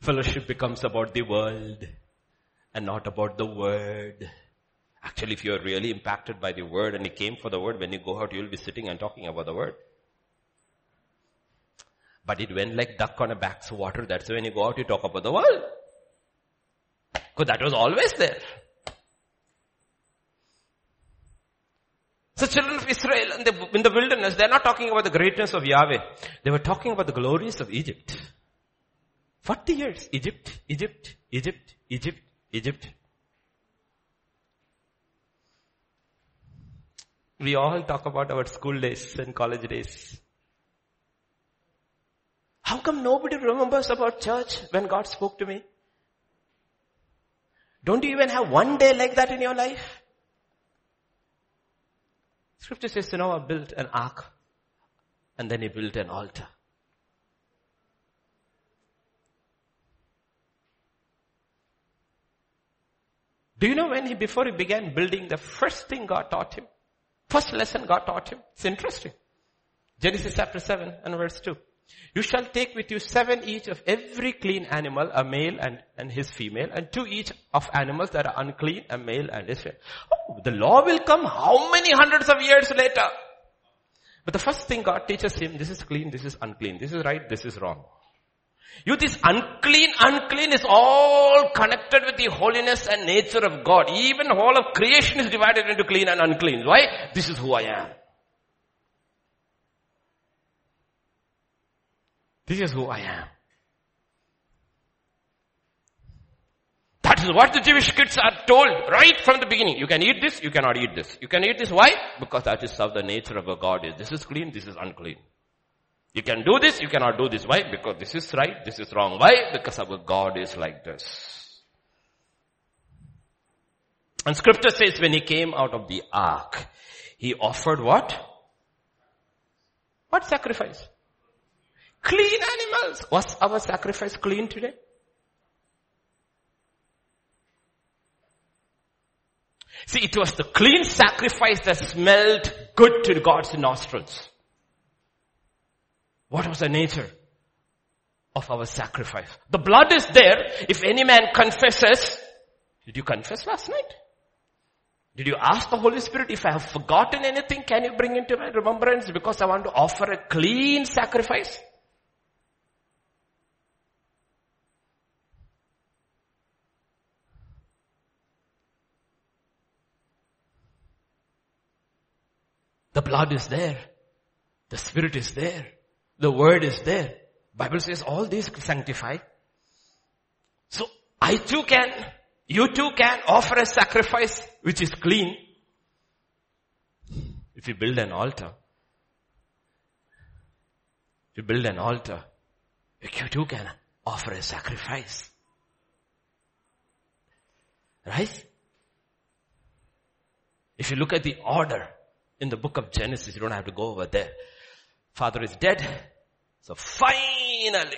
Fellowship becomes about the world and not about the word. Actually, if you're really impacted by the word and you came for the word, when you go out, you'll be sitting and talking about the word. But it went like duck on a back's water. That's when you go out, you talk about the world. Because that was always there. So children of Israel in the, in the wilderness, they're not talking about the greatness of Yahweh. They were talking about the glories of Egypt. 40 years. Egypt, Egypt, Egypt, Egypt, Egypt. We all talk about our school days and college days. How come nobody remembers about church when God spoke to me? Don't you even have one day like that in your life? Scripture says Noah built an ark and then he built an altar. Do you know when he, before he began building, the first thing God taught him, first lesson God taught him, it's interesting. Genesis chapter 7 and verse 2. You shall take with you seven each of every clean animal, a male and, and his female, and two each of animals that are unclean, a male and his female. Oh, the law will come how many hundreds of years later? But the first thing God teaches him, this is clean, this is unclean, this is right, this is wrong. You, this unclean, unclean is all connected with the holiness and nature of God. Even all of creation is divided into clean and unclean. Why? This is who I am. This is who I am. That is what the Jewish kids are told right from the beginning. You can eat this, you cannot eat this. You can eat this, why? Because that is how the nature of a God is. This is clean, this is unclean. You can do this, you cannot do this. Why? Because this is right, this is wrong. Why? Because our God is like this. And scripture says when he came out of the ark, he offered what? What sacrifice? Clean animals. Was our sacrifice clean today? See, it was the clean sacrifice that smelled good to God's nostrils. What was the nature of our sacrifice? The blood is there. If any man confesses, did you confess last night? Did you ask the Holy Spirit, if I have forgotten anything, can you bring into my remembrance because I want to offer a clean sacrifice? The blood is there. The spirit is there. The word is there. Bible says all these sanctify. So I too can, you too can offer a sacrifice which is clean. If you build an altar, you build an altar, you too can offer a sacrifice. Right? If you look at the order, in the book of Genesis. You don't have to go over there. Father is dead. So finally,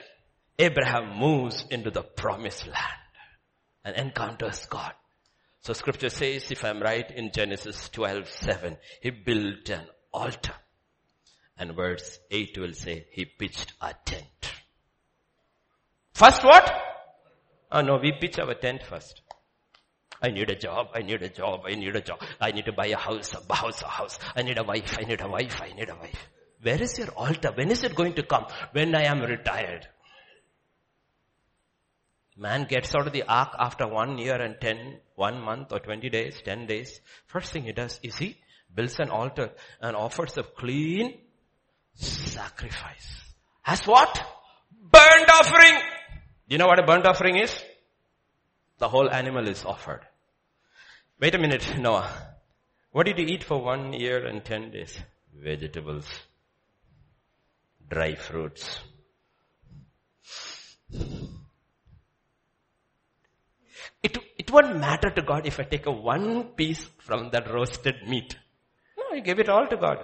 Abraham moves into the promised land and encounters God. So scripture says, if I'm right, in Genesis 12, 7, he built an altar. And verse 8 will say, he pitched a tent. First what? Oh no, we pitch our tent first. I need a job, I need a job, I need a job. I need to buy a house, a house, a house. I need a wife, I need a wife, I need a wife. Where is your altar? When is it going to come? When I am retired. Man gets out of the ark after one year and ten, one month or 20 days, 10 days. First thing he does is he builds an altar and offers a clean sacrifice. As what? Burnt offering. Do you know what a burnt offering is? The whole animal is offered. Wait a minute, Noah. What did you eat for one year and ten days? Vegetables, dry fruits. It, it won't matter to God if I take a one piece from that roasted meat. No, I gave it all to God.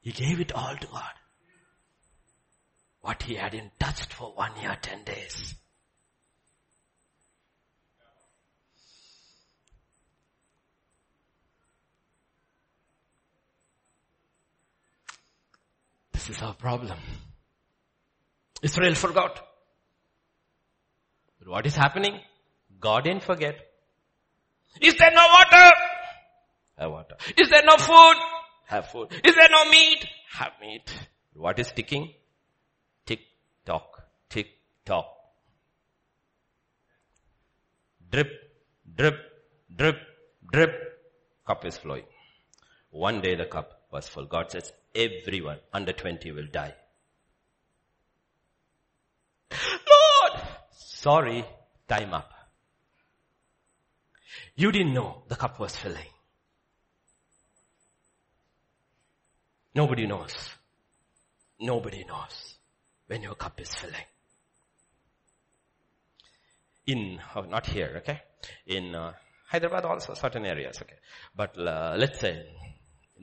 He gave it all to God what he hadn't touched for one year, ten days. This is our problem. Israel forgot. But what is happening? God didn't forget. Is there no water? Have water. Is there no food? Have food. Is there no meat? Have meat. What is ticking? Tick tock, tick tock. Drip, drip, drip, drip. Cup is flowing. One day the cup was full. God says everyone under 20 will die. Lord! Sorry, time up. You didn't know the cup was filling. Nobody knows. Nobody knows when your cup is filling. In, oh, not here, okay? In uh, Hyderabad also, certain areas, okay? But uh, let's say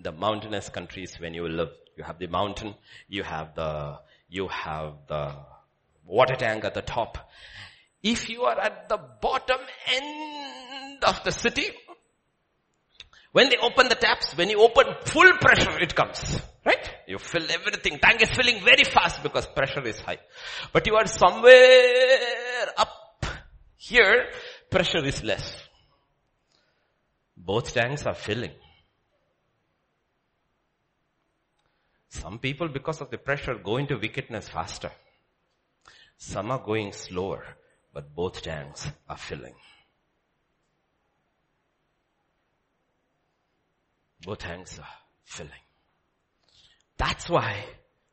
the mountainous countries when you live, you have the mountain, you have the, you have the water tank at the top. If you are at the bottom end of the city, When they open the taps, when you open full pressure, it comes. Right? You fill everything. Tank is filling very fast because pressure is high. But you are somewhere up here, pressure is less. Both tanks are filling. Some people, because of the pressure, go into wickedness faster. Some are going slower, but both tanks are filling. Both tanks are filling. That's why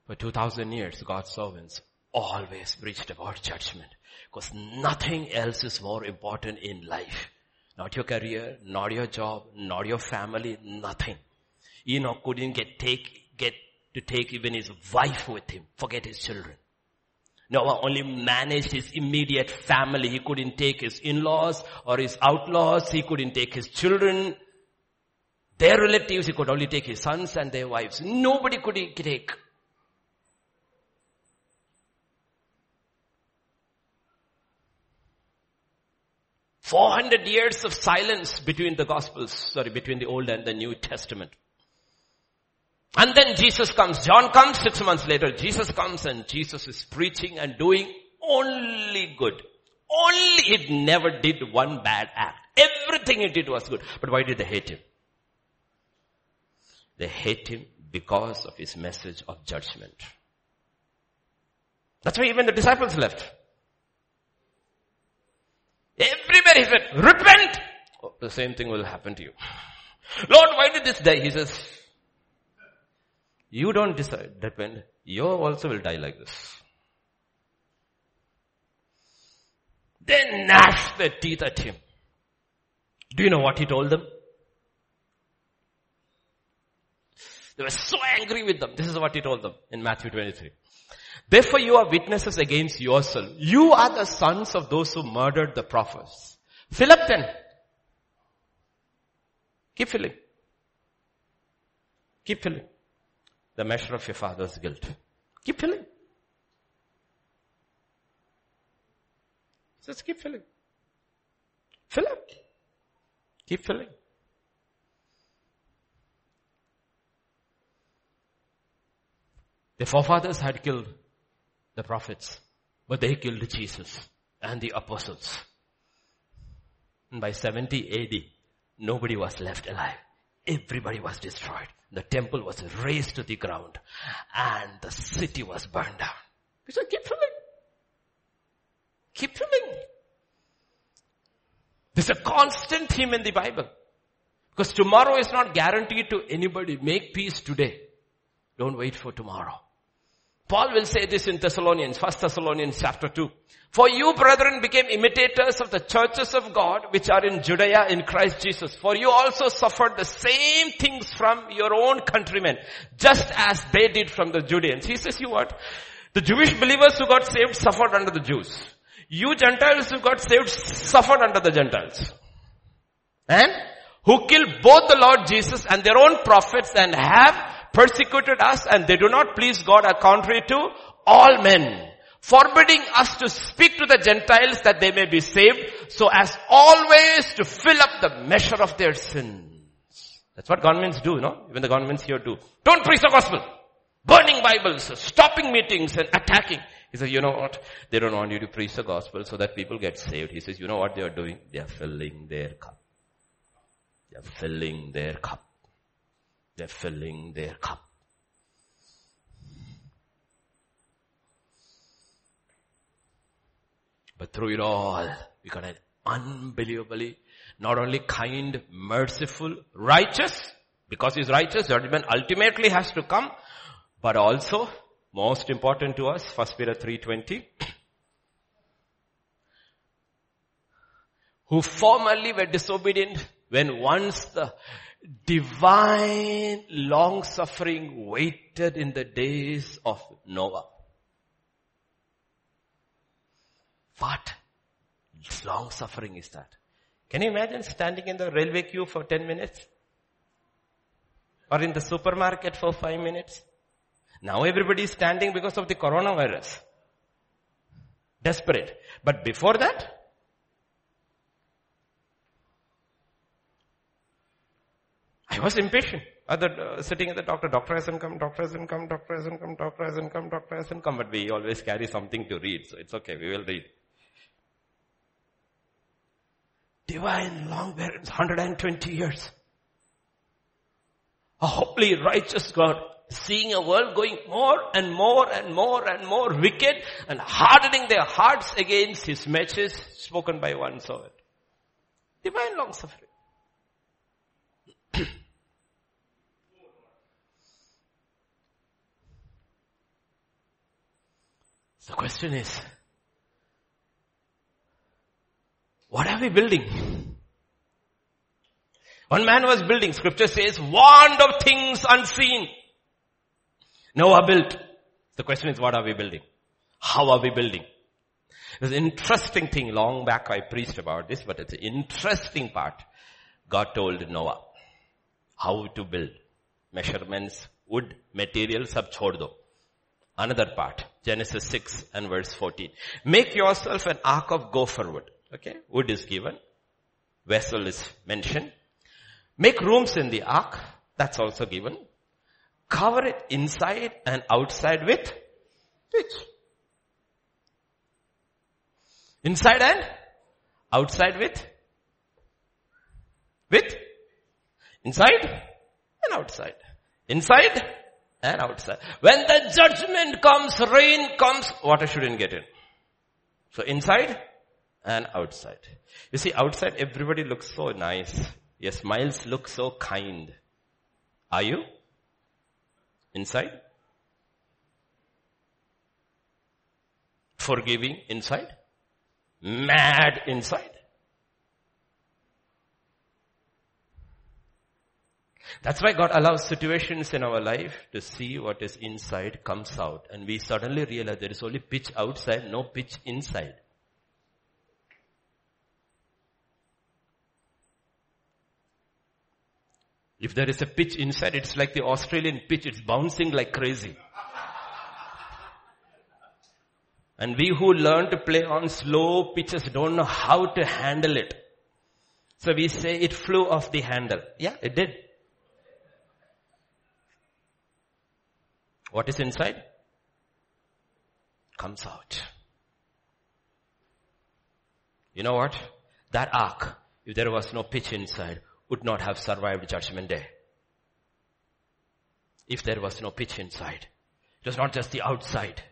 for 2000 years God's servants always preached about judgment. Because nothing else is more important in life. Not your career, not your job, not your family, nothing. Enoch couldn't get take, get to take even his wife with him, forget his children. Noah only managed his immediate family. He couldn't take his in-laws or his outlaws. He couldn't take his children. Their relatives, he could only take his sons and their wives. Nobody could he take. Four hundred years of silence between the gospels, sorry, between the Old and the New Testament. And then Jesus comes. John comes six months later. Jesus comes and Jesus is preaching and doing only good. Only it never did one bad act. Everything it did was good. But why did they hate him? They hate him because of his message of judgment. That's why even the disciples left. Everywhere he said, repent! Oh, the same thing will happen to you. Lord, why did this die? He says, you don't decide, depend. You also will die like this. They gnashed their teeth at him. Do you know what he told them? They were so angry with them. This is what he told them in Matthew 23. Therefore you are witnesses against yourself. You are the sons of those who murdered the prophets. Up then. Keep filling. Keep filling the measure of your father's guilt. Keep filling. Just keep filling. Fill up. Keep filling. The forefathers had killed the prophets, but they killed Jesus and the apostles. And by 70 AD, nobody was left alive. Everybody was destroyed. The temple was razed to the ground and the city was burned down. He said, keep filling. Keep filling. There's a constant theme in the Bible. Because tomorrow is not guaranteed to anybody. Make peace today. Don't wait for tomorrow. Paul will say this in Thessalonians, 1 Thessalonians chapter 2. For you brethren became imitators of the churches of God which are in Judea in Christ Jesus. For you also suffered the same things from your own countrymen, just as they did from the Judeans. He says you what? The Jewish believers who got saved suffered under the Jews. You Gentiles who got saved suffered under the Gentiles. And who killed both the Lord Jesus and their own prophets and have persecuted us and they do not please God are contrary to all men. Forbidding us to speak to the Gentiles that they may be saved so as always to fill up the measure of their sins. That's what governments do, no? Even the governments here do. Don't preach the gospel. Burning Bibles, stopping meetings and attacking. He says, you know what? They don't want you to preach the gospel so that people get saved. He says, you know what they are doing? They are filling their cup. They are filling their cup. They're filling their cup. But through it all, we got an unbelievably, not only kind, merciful, righteous, because he's righteous, judgment ultimately has to come, but also, most important to us, 1 Peter 3.20, who formerly were disobedient when once the divine long suffering waited in the days of Noah. What long suffering is that? Can you imagine standing in the railway queue for 10 minutes? Or in the supermarket for 5 minutes? Now everybody is standing because of the coronavirus. Desperate. But before that, I was impatient. Other, uh, sitting at the doctor, doctor hasn't come, doctor hasn't come, doctor hasn't come, doctor hasn't come, doctor hasn't come, but we always carry something to read, so it's okay, we will read. Divine long bearance, 120 years. A holy righteous God, seeing a world going more and more and more and more wicked and hardening their hearts against his message spoken by one servant. Divine long suffering. the question is, what are we building? One man was building, scripture says, warned of things unseen. Noah built. The question is, what are we building? How are we building? There's an interesting thing, long back I preached about this, but it's an interesting part. God told Noah how to build. Measurements, wood, material, sab chhod do. Another part, Genesis 6 and verse 14. Make yourself an ark of gopher wood. Okay, wood is given. Vessel is mentioned. Make rooms in the ark. That's also given. Cover it inside and outside with pitch. Inside and outside with with inside and outside. Inside Eh? and outside. When the judgment comes, rain comes, water shouldn't get in. So inside and outside. You see, outside everybody looks so nice. Your smiles look so kind. Are you? Inside? Forgiving inside? Mad inside? That's why God allows situations in our life to see what is inside comes out. And we suddenly realize there is only pitch outside, no pitch inside. If there is a pitch inside, it's like the Australian pitch, it's bouncing like crazy. And we who learn to play on slow pitches don't know how to handle it. So we say it flew off the handle. Yeah, it did. What is inside? Comes out. You know what? That ark, if there was no pitch inside, would not have survived judgment day. If there was no pitch inside. It was not just the outside.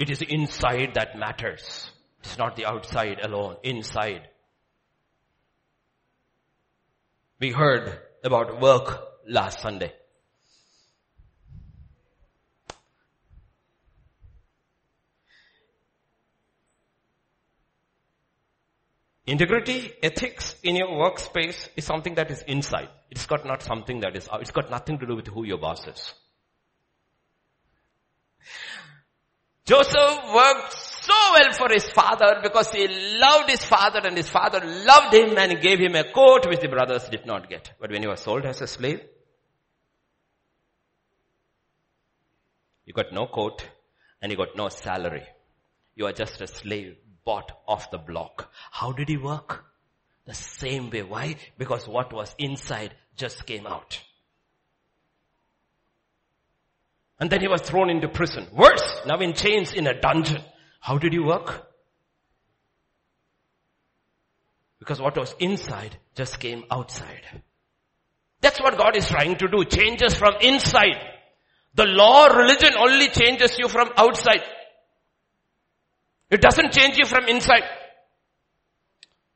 It is inside that matters. It's not the outside alone, inside. We heard about work last Sunday. Integrity, ethics in your workspace is something that is inside. It's got not something that is out. It's got nothing to do with who your boss is. Joseph worked so well for his father because he loved his father and his father loved him and gave him a coat which the brothers did not get. But when he was sold as a slave, you got no coat and you got no salary. You are just a slave bought off the block. How did he work? The same way. Why? Because what was inside just came out. And then he was thrown into prison. Worse, now in chains in a dungeon. How did he work? Because what was inside just came outside. That's what God is trying to do. Changes from inside. The law religion only changes you from outside. It doesn't change you from inside.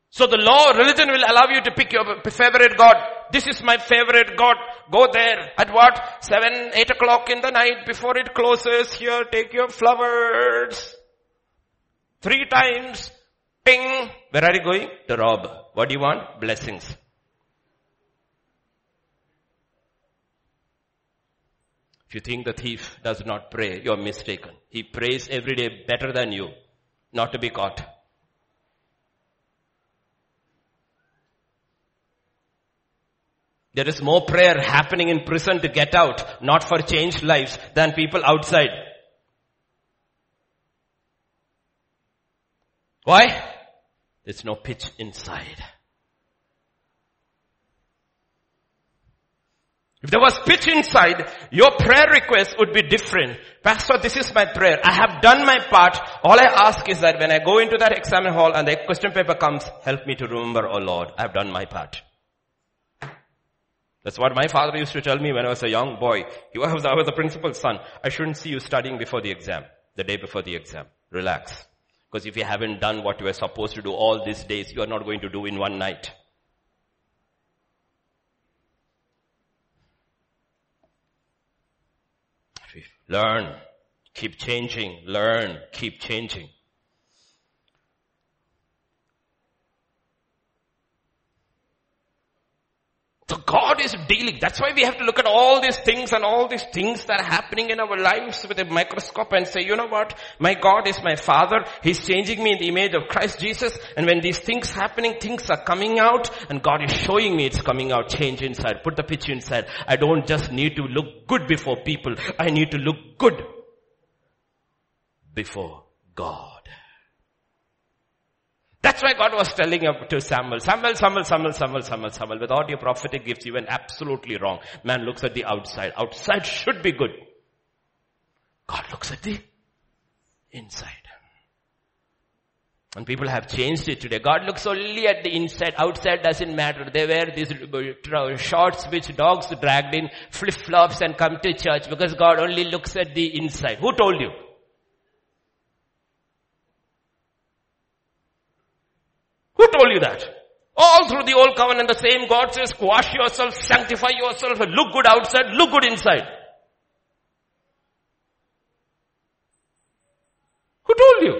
So the law, religion will allow you to pick your favorite God. This is my favorite God. Go there at what? Seven, eight o'clock in the night before it closes. Here, take your flowers. Three times. Ping. Where are you going? To rob. What do you want? Blessings. If you think the thief does not pray, you're mistaken. He prays every day better than you not to be caught. There is more prayer happening in prison to get out, not for changed lives, than people outside. Why? There's no pitch inside. If there was pitch inside, your prayer request would be different. Pastor, this is my prayer. I have done my part. All I ask is that when I go into that exam hall and the question paper comes, help me to remember, oh Lord, I have done my part. That's what my father used to tell me when I was a young boy. He was, I was the principal's son. I shouldn't see you studying before the exam, the day before the exam. Relax. Because if you haven't done what you were supposed to do all these days, you are not going to do in one night. Learn. Keep changing. Learn. Keep changing. So God is dealing. That's why we have to look at all these things and all these things that are happening in our lives with a microscope and say, you know what? My God is my Father. He's changing me in the image of Christ Jesus. And when these things happening, things are coming out and God is showing me it's coming out. Change inside. Put the picture inside. I don't just need to look good before people. I need to look good before God. That's why God was telling to Samuel, Samuel, Samuel, Samuel, Samuel, Samuel, Samuel, without your prophetic gifts, you went absolutely wrong. Man looks at the outside. Outside should be good. God looks at the inside. And people have changed it today. God looks only at the inside. Outside doesn't matter. They wear these uh, shorts which dogs dragged in, flip-flops and come to church because God only looks at the inside. Who told you? Who told you that? All through the old covenant, the same God says, wash yourself, sanctify yourself, look good outside, look good inside. Who told you?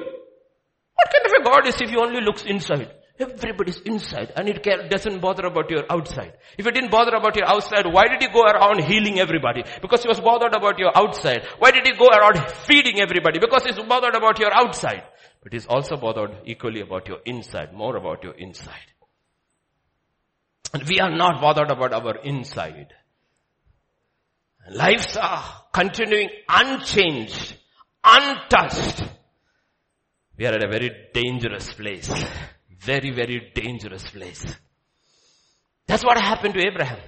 What kind of a God is if he only looks inside? Everybody's inside and it doesn't bother about your outside. If it didn't bother about your outside, why did he go around healing everybody? Because he was bothered about your outside. Why did he go around feeding everybody? Because he's bothered about your outside. But he's also bothered equally about your inside, more about your inside. And we are not bothered about our inside. Lives are continuing unchanged, untouched. We are at a very dangerous place. Very, very dangerous place. That's what happened to Abraham.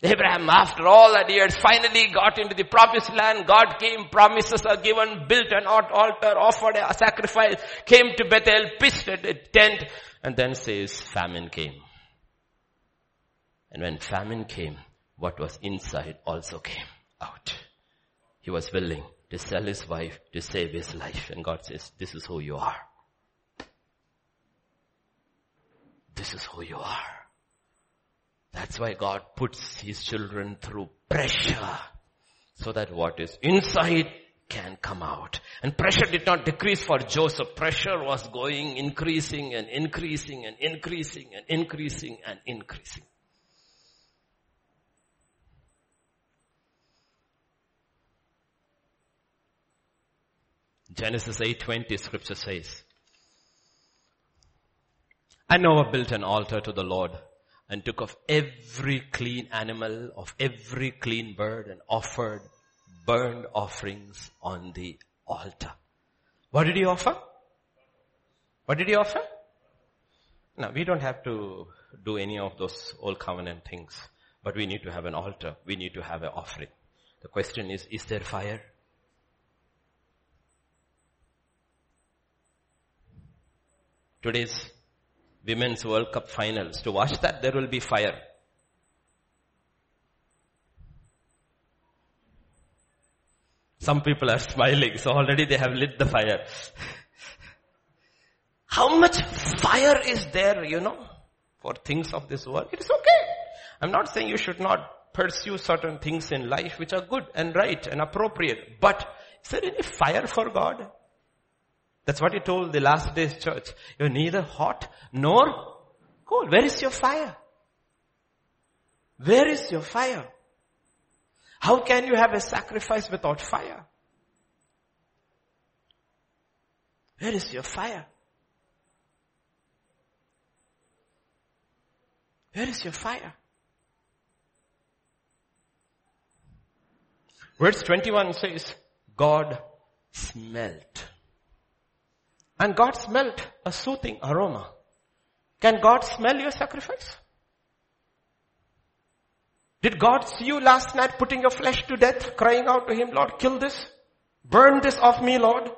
Abraham, after all that years, finally got into the promised land. God came, promises are given, built an altar, offered a sacrifice, came to Bethel, pitched a tent, and then says famine came. And when famine came, what was inside also came out. He was willing to sell his wife to save his life. And God says, this is who you are. This is who you are. That's why God puts His children through pressure so that what is inside can come out. And pressure did not decrease for Joseph. Pressure was going, increasing and increasing and increasing and increasing and increasing. Genesis 8:20 scripture says, and Noah built an altar to the Lord and took of every clean animal, of every clean bird and offered burnt offerings on the altar. What did he offer? What did he offer? Now we don't have to do any of those old covenant things, but we need to have an altar. We need to have an offering. The question is, is there fire? Today's Women's World Cup finals. To watch that, there will be fire. Some people are smiling, so already they have lit the fire. How much fire is there, you know, for things of this world? It is okay. I'm not saying you should not pursue certain things in life which are good and right and appropriate, but is there any fire for God? That's what he told the last days church. You're neither hot nor cold. Where is your fire? Where is your fire? How can you have a sacrifice without fire? Where is your fire? Where is your fire? Verse 21 says, God smelt. And God smelt a soothing aroma. Can God smell your sacrifice? Did God see you last night putting your flesh to death, crying out to Him, Lord, kill this? Burn this off me, Lord?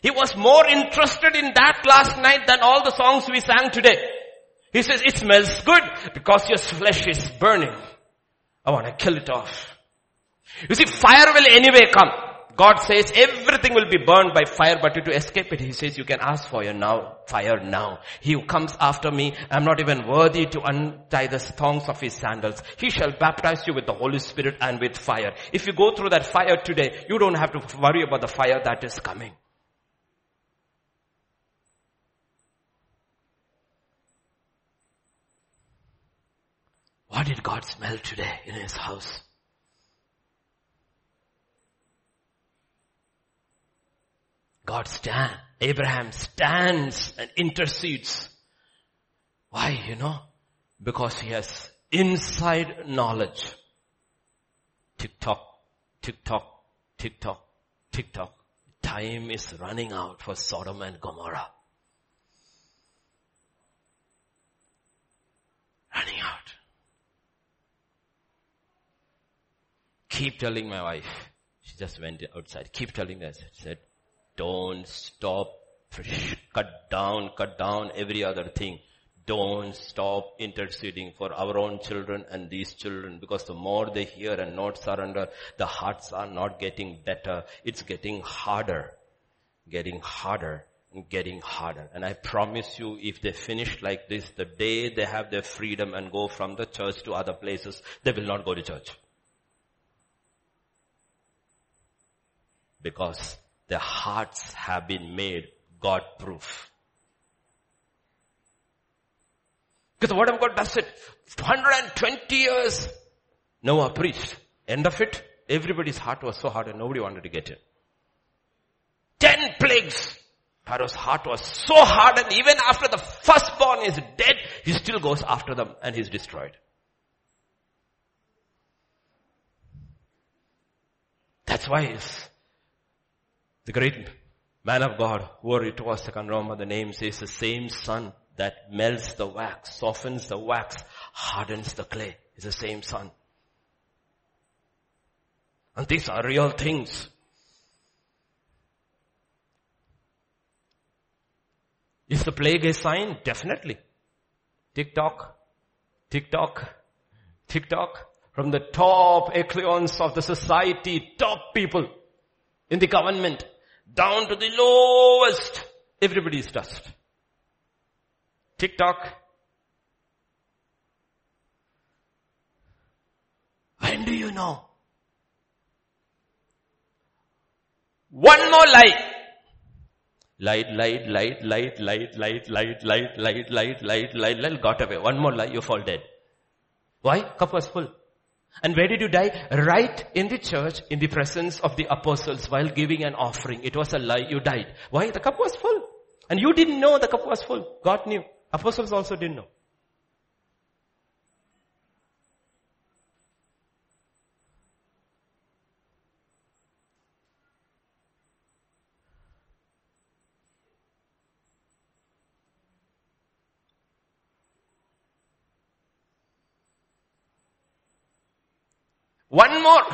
He was more interested in that last night than all the songs we sang today. He says, it smells good because your flesh is burning. I want to kill it off. You see, fire will anyway come. God says everything will be burned by fire, but to escape it, He says you can ask for your now, fire now. He who comes after me, I'm not even worthy to untie the thongs of His sandals. He shall baptize you with the Holy Spirit and with fire. If you go through that fire today, you don't have to worry about the fire that is coming. What did God smell today in His house? God stand, Abraham stands and intercedes. Why, you know? Because he has inside knowledge. Tick tock, tick tock, tick tock, tick tock. Time is running out for Sodom and Gomorrah. Running out. Keep telling my wife. She just went outside. Keep telling her. She said, don't stop. Cut down, cut down every other thing. Don't stop interceding for our own children and these children because the more they hear and not surrender, the hearts are not getting better. It's getting harder. Getting harder getting harder. And I promise you, if they finish like this, the day they have their freedom and go from the church to other places, they will not go to church. Because their hearts have been made God proof. Because the word of God does it. 120 years, Noah preached. End of it, everybody's heart was so hard and nobody wanted to get in. Ten plagues. Pharaoh's heart was so hard and even after the firstborn is dead, he still goes after them and he's destroyed. That's why the great man of God, whoever it was, I remember the name, says the same sun that melts the wax, softens the wax, hardens the clay. It's the same sun. And these are real things. Is the plague a sign? Definitely. Tick tock, tick tock, tick tock. From the top echelons of the society, top people in the government, down to the lowest. Everybody is. Tick tock. When do you know? One more light. Light, light, light, light, light, light, light, light, light, light, light, light, light, got away. One more light, you fall dead. Why? Cup was full. And where did you die? Right in the church, in the presence of the apostles while giving an offering. It was a lie, you died. Why? The cup was full. And you didn't know the cup was full. God knew. Apostles also didn't know. One more.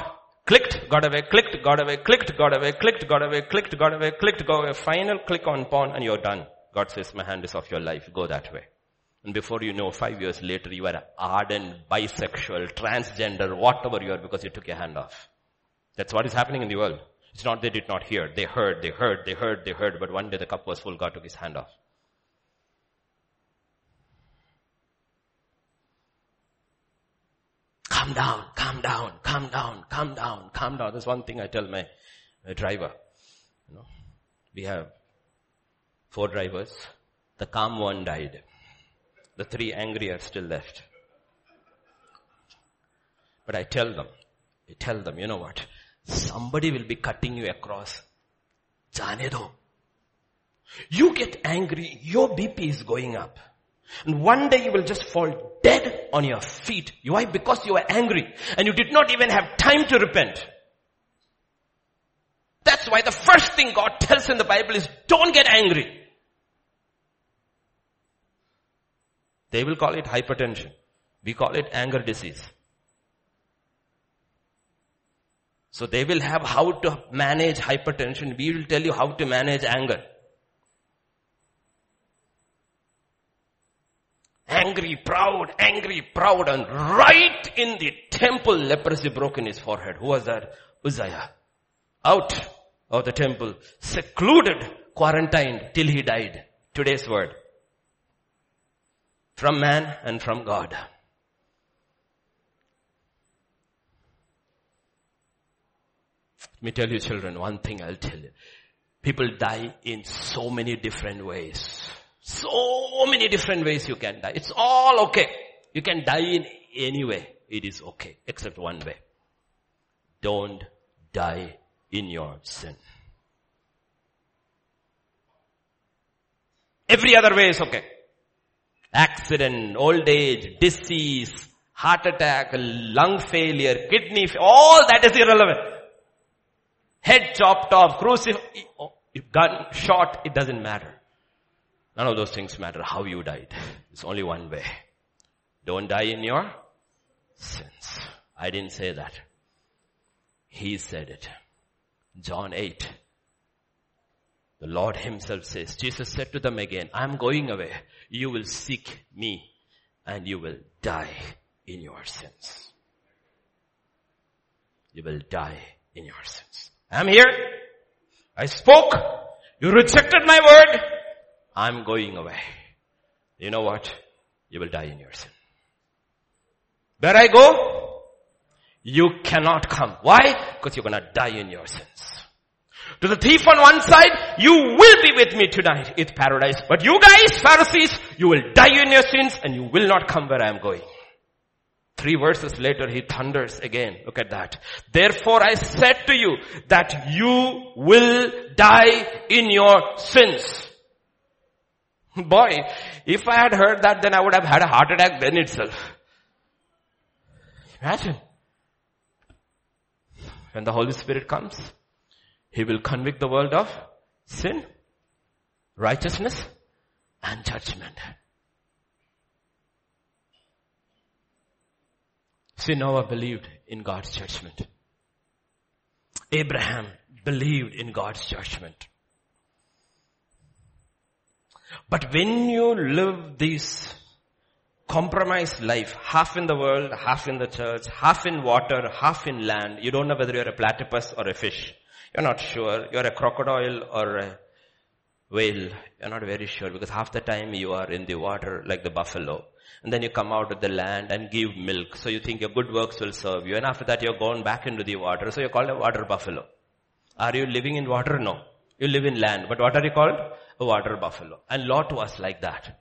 Clicked, got away, clicked, got away, clicked, got away, clicked, got away, clicked, got away, clicked, got away. Final click on pawn and you're done. God says, my hand is off your life. Go that way. And before you know, five years later, you are ardent, bisexual, transgender, whatever you are because you took your hand off. That's what is happening in the world. It's not they did not hear. They heard, they heard, they heard, they heard, but one day the cup was full, God took his hand off. Calm down, calm down, calm down, calm down, calm down. That's one thing I tell my, my driver. You know, we have four drivers. The calm one died. The three angry are still left. But I tell them, I tell them, you know what? Somebody will be cutting you across. Jane do. You get angry, your BP is going up. And one day you will just fall dead on your feet. Why? Because you were angry and you did not even have time to repent. That's why the first thing God tells in the Bible is don't get angry. They will call it hypertension. We call it anger disease. So they will have how to manage hypertension. We will tell you how to manage anger. Angry, proud, angry, proud, and right in the temple, leprosy broke in his forehead. Who was that? Uzziah. Out of the temple, secluded, quarantined till he died. Today's word. From man and from God. Let me tell you children, one thing I'll tell you. People die in so many different ways. So many different ways you can die. It's all okay. You can die in any way. It is okay. Except one way. Don't die in your sin. Every other way is okay. Accident, old age, disease, heart attack, lung failure, kidney, all that is irrelevant. Head chopped off, crucified, oh, gun shot, it doesn't matter. None of those things matter how you died. It's only one way. Don't die in your sins. I didn't say that. He said it. John 8. The Lord himself says, Jesus said to them again, I'm going away. You will seek me and you will die in your sins. You will die in your sins. I'm here. I spoke. You rejected my word. I'm going away. You know what? You will die in your sin. Where I go, you cannot come. Why? Because you're gonna die in your sins. To the thief on one side, you will be with me tonight in paradise. But you guys, Pharisees, you will die in your sins and you will not come where I am going. Three verses later, he thunders again. Look at that. Therefore I said to you that you will die in your sins. Boy, if I had heard that, then I would have had a heart attack then itself. Imagine. When the Holy Spirit comes, He will convict the world of sin, righteousness, and judgment. See, Noah believed in God's judgment. Abraham believed in God's judgment. But when you live this compromised life, half in the world, half in the church, half in water, half in land, you don't know whether you're a platypus or a fish. You're not sure. You're a crocodile or a whale. You're not very sure because half the time you are in the water like the buffalo. And then you come out of the land and give milk. So you think your good works will serve you. And after that you're gone back into the water. So you're called a water buffalo. Are you living in water? No. You live in land. But what are you called? A water buffalo. And Lot was like that.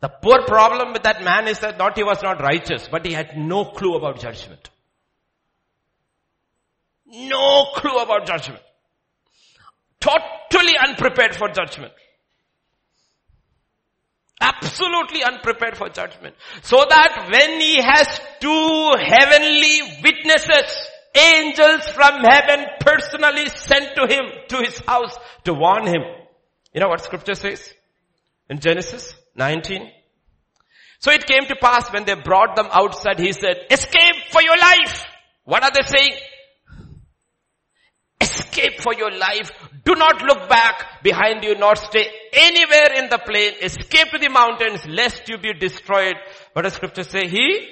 The poor problem with that man is that not he was not righteous, but he had no clue about judgment. No clue about judgment. Totally unprepared for judgment. Absolutely unprepared for judgment. So that when he has two heavenly witnesses, angels from heaven personally sent to him, to his house to warn him. You know what scripture says? In Genesis 19. So it came to pass when they brought them outside, he said, escape for your life. What are they saying? Escape for your life. Do not look back behind you, nor stay anywhere in the plain. Escape to the mountains, lest you be destroyed. What does scripture say? He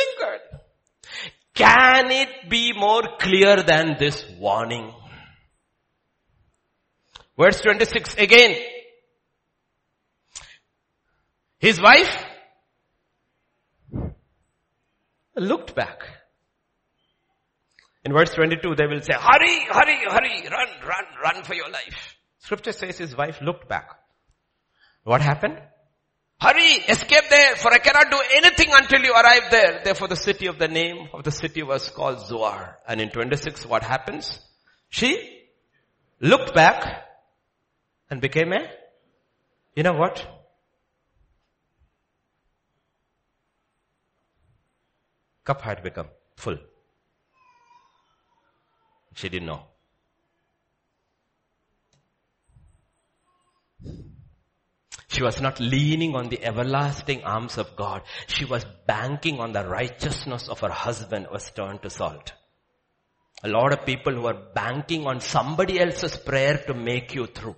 lingered. Can it be more clear than this warning? Verse 26 again. His wife looked back. In verse 22 they will say, hurry, hurry, hurry, run, run, run for your life. Scripture says his wife looked back. What happened? Hurry, escape there, for I cannot do anything until you arrive there. Therefore the city of the name of the city was called Zoar. And in 26 what happens? She looked back and became a, you know what? Cup had become full. She didn't know. She was not leaning on the everlasting arms of God. She was banking on the righteousness of her husband was turned to salt. A lot of people who are banking on somebody else's prayer to make you through.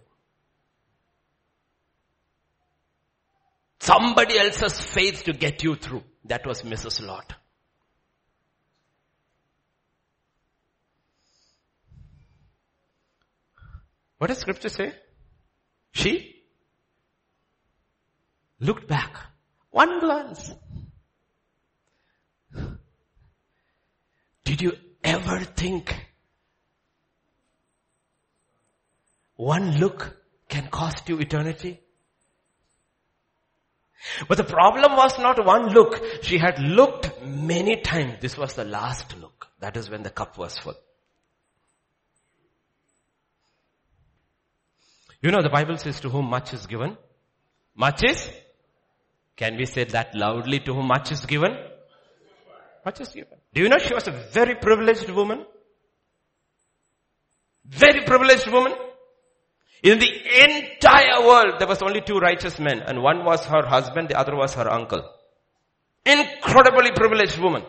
Somebody else's faith to get you through. That was Mrs. Lot. What does scripture say? She looked back. One glance. Did you ever think one look can cost you eternity? But the problem was not one look. She had looked many times. This was the last look. That is when the cup was full. You know the Bible says to whom much is given, much is, can we say that loudly to whom much is given? Much is given. Do you know she was a very privileged woman? Very privileged woman. In the entire world, there was only two righteous men and one was her husband, the other was her uncle. Incredibly privileged woman.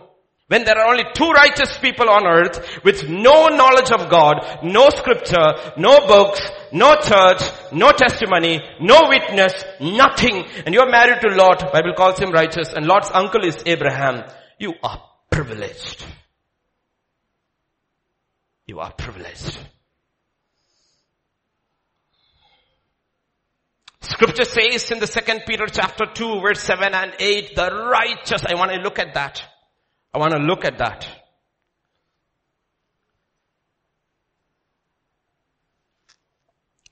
When there are only two righteous people on earth with no knowledge of God, no scripture, no books, no church, no testimony, no witness, nothing, and you're married to Lot, Bible calls him righteous, and Lot's uncle is Abraham, you are privileged. You are privileged. Scripture says in the second Peter chapter 2 verse 7 and 8, the righteous, I want to look at that. I want to look at that.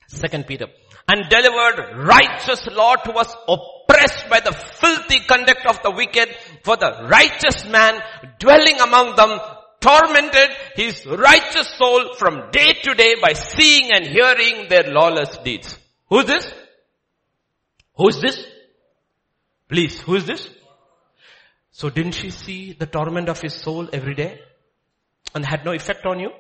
Second Peter. And delivered righteous Lot who was oppressed by the filthy conduct of the wicked for the righteous man dwelling among them tormented his righteous soul from day to day by seeing and hearing their lawless deeds. Who's this? Who's this? Please, who is this? So didn't she see the torment of his soul every day? And had no effect on you?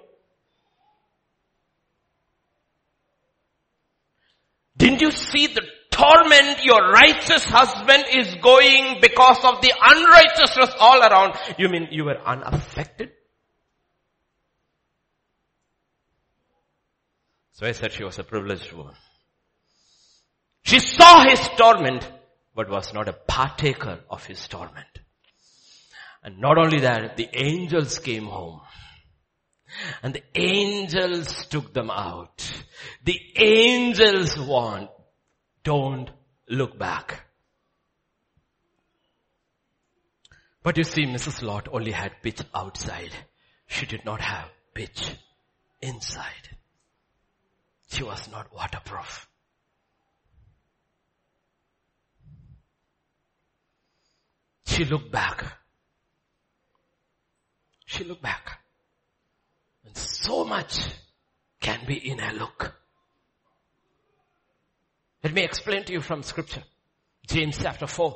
Didn't you see the torment your righteous husband is going because of the unrighteousness all around? You mean you were unaffected? So I said she was a privileged woman. She saw his torment, but was not a partaker of his torment. And not only that, the angels came home. And the angels took them out. The angels want, don't look back. But you see, Mrs. Lot only had pitch outside. She did not have pitch inside. She was not waterproof. She looked back. She looked back. And so much can be in a look. Let me explain to you from scripture. James chapter 4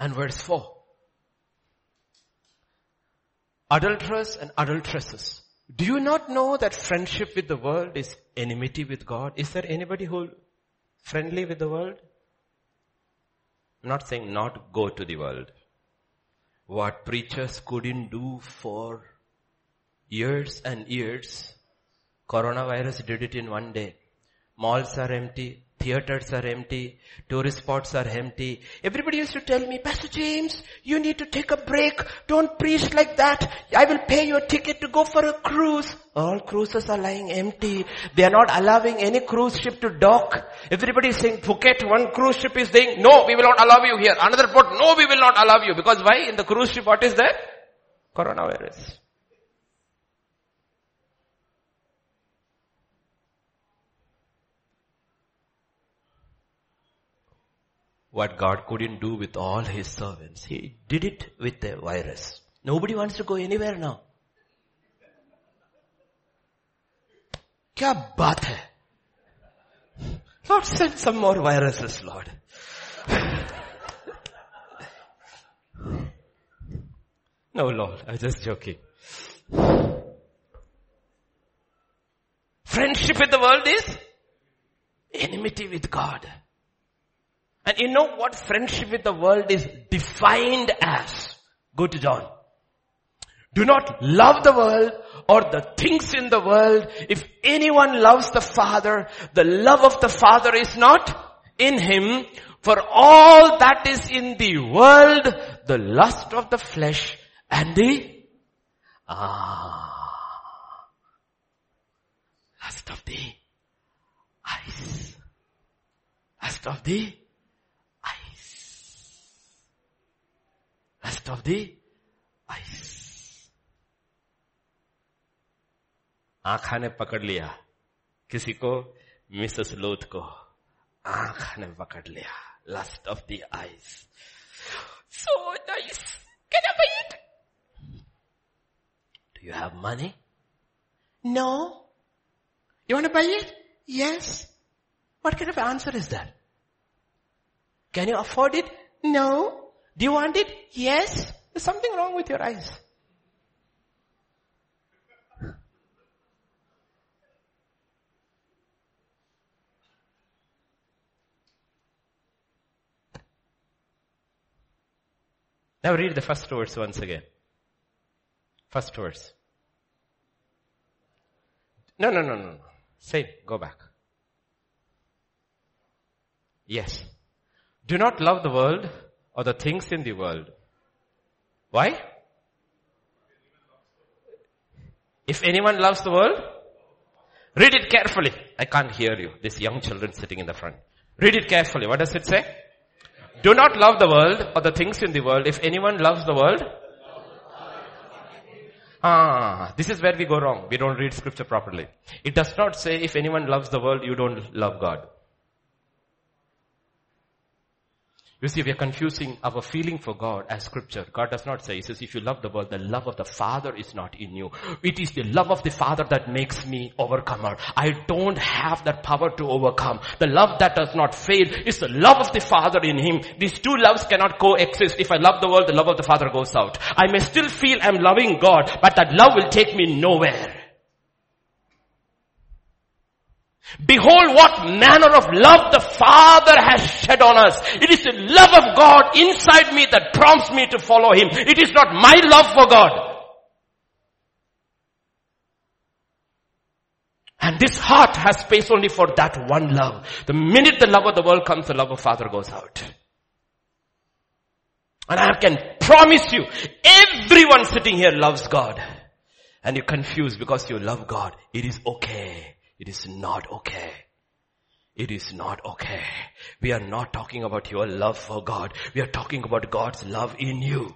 and verse 4. Adulterers and adulteresses. Do you not know that friendship with the world is enmity with God? Is there anybody who friendly with the world? I'm not saying not go to the world what preachers couldn't do for years and years. Coronavirus did it in one day. Malls are empty. Theaters are empty. Tourist spots are empty. Everybody used to tell me, Pastor James, you need to take a break. Don't preach like that. I will pay your ticket to go for a cruise. All cruises are lying empty. They are not allowing any cruise ship to dock. Everybody is saying Phuket, one cruise ship is saying, no, we will not allow you here. Another port, no, we will not allow you. Because why? In the cruise ship, what is there? Coronavirus. what God couldn't do with all his servants. He did it with the virus. Nobody wants to go anywhere now. क्या बात है Lord send some more viruses, Lord. no, Lord, I'm just joking. Friendship with the world is enmity with God. And you know what friendship with the world is defined as? Go to John. Do not love the world or the things in the world. If anyone loves the Father, the love of the Father is not in him. For all that is in the world, the lust of the flesh and the, ah, lust of the eyes. Lust of the eyes Lust of the eyes. आखा ने पकड़ लिया किसी को Mrs लोथ को आंख ने पकड़ लिया lust of the eyes. So nice. Can I buy it? Do you have money? No. You want to buy it? Yes. What kind of answer is that? Can you afford it? do you want it? Yes. There's something wrong with your eyes. Now read the first verse once again. First verse. No, no, no, no, no. Say, go back. Yes. Do not love the world or the things in the world. Why? If anyone loves the world, read it carefully. I can't hear you. These young children sitting in the front. Read it carefully. What does it say? Do not love the world or the things in the world. If anyone loves the world, Ah, this is where we go wrong. We don't read scripture properly. It does not say if anyone loves the world, you don't love God. You see, we are confusing our feeling for God as scripture. God does not say, He says, if you love the world, the love of the Father is not in you. It is the love of the Father that makes me overcomer. I don't have that power to overcome. The love that does not fail is the love of the Father in Him. These two loves cannot coexist. If I love the world, the love of the Father goes out. I may still feel I'm loving God, but that love will take me nowhere. Behold what manner of love the Father has shed on us. It is the love of God inside me that prompts me to follow Him. It is not my love for God. And this heart has space only for that one love. The minute the love of the world comes, the love of Father goes out. And I can promise you, everyone sitting here loves God. And you're confused because you love God. It is okay. It is not okay. It is not okay. We are not talking about your love for God. We are talking about God's love in you.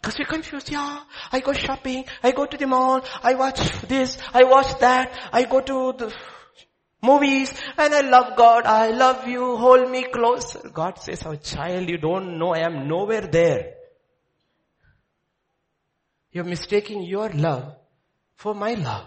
Because we're confused. Yeah, I go shopping. I go to the mall. I watch this. I watch that. I go to the movies and I love God. I love you. Hold me close. God says, oh child, you don't know I am nowhere there. You're mistaking your love for my love.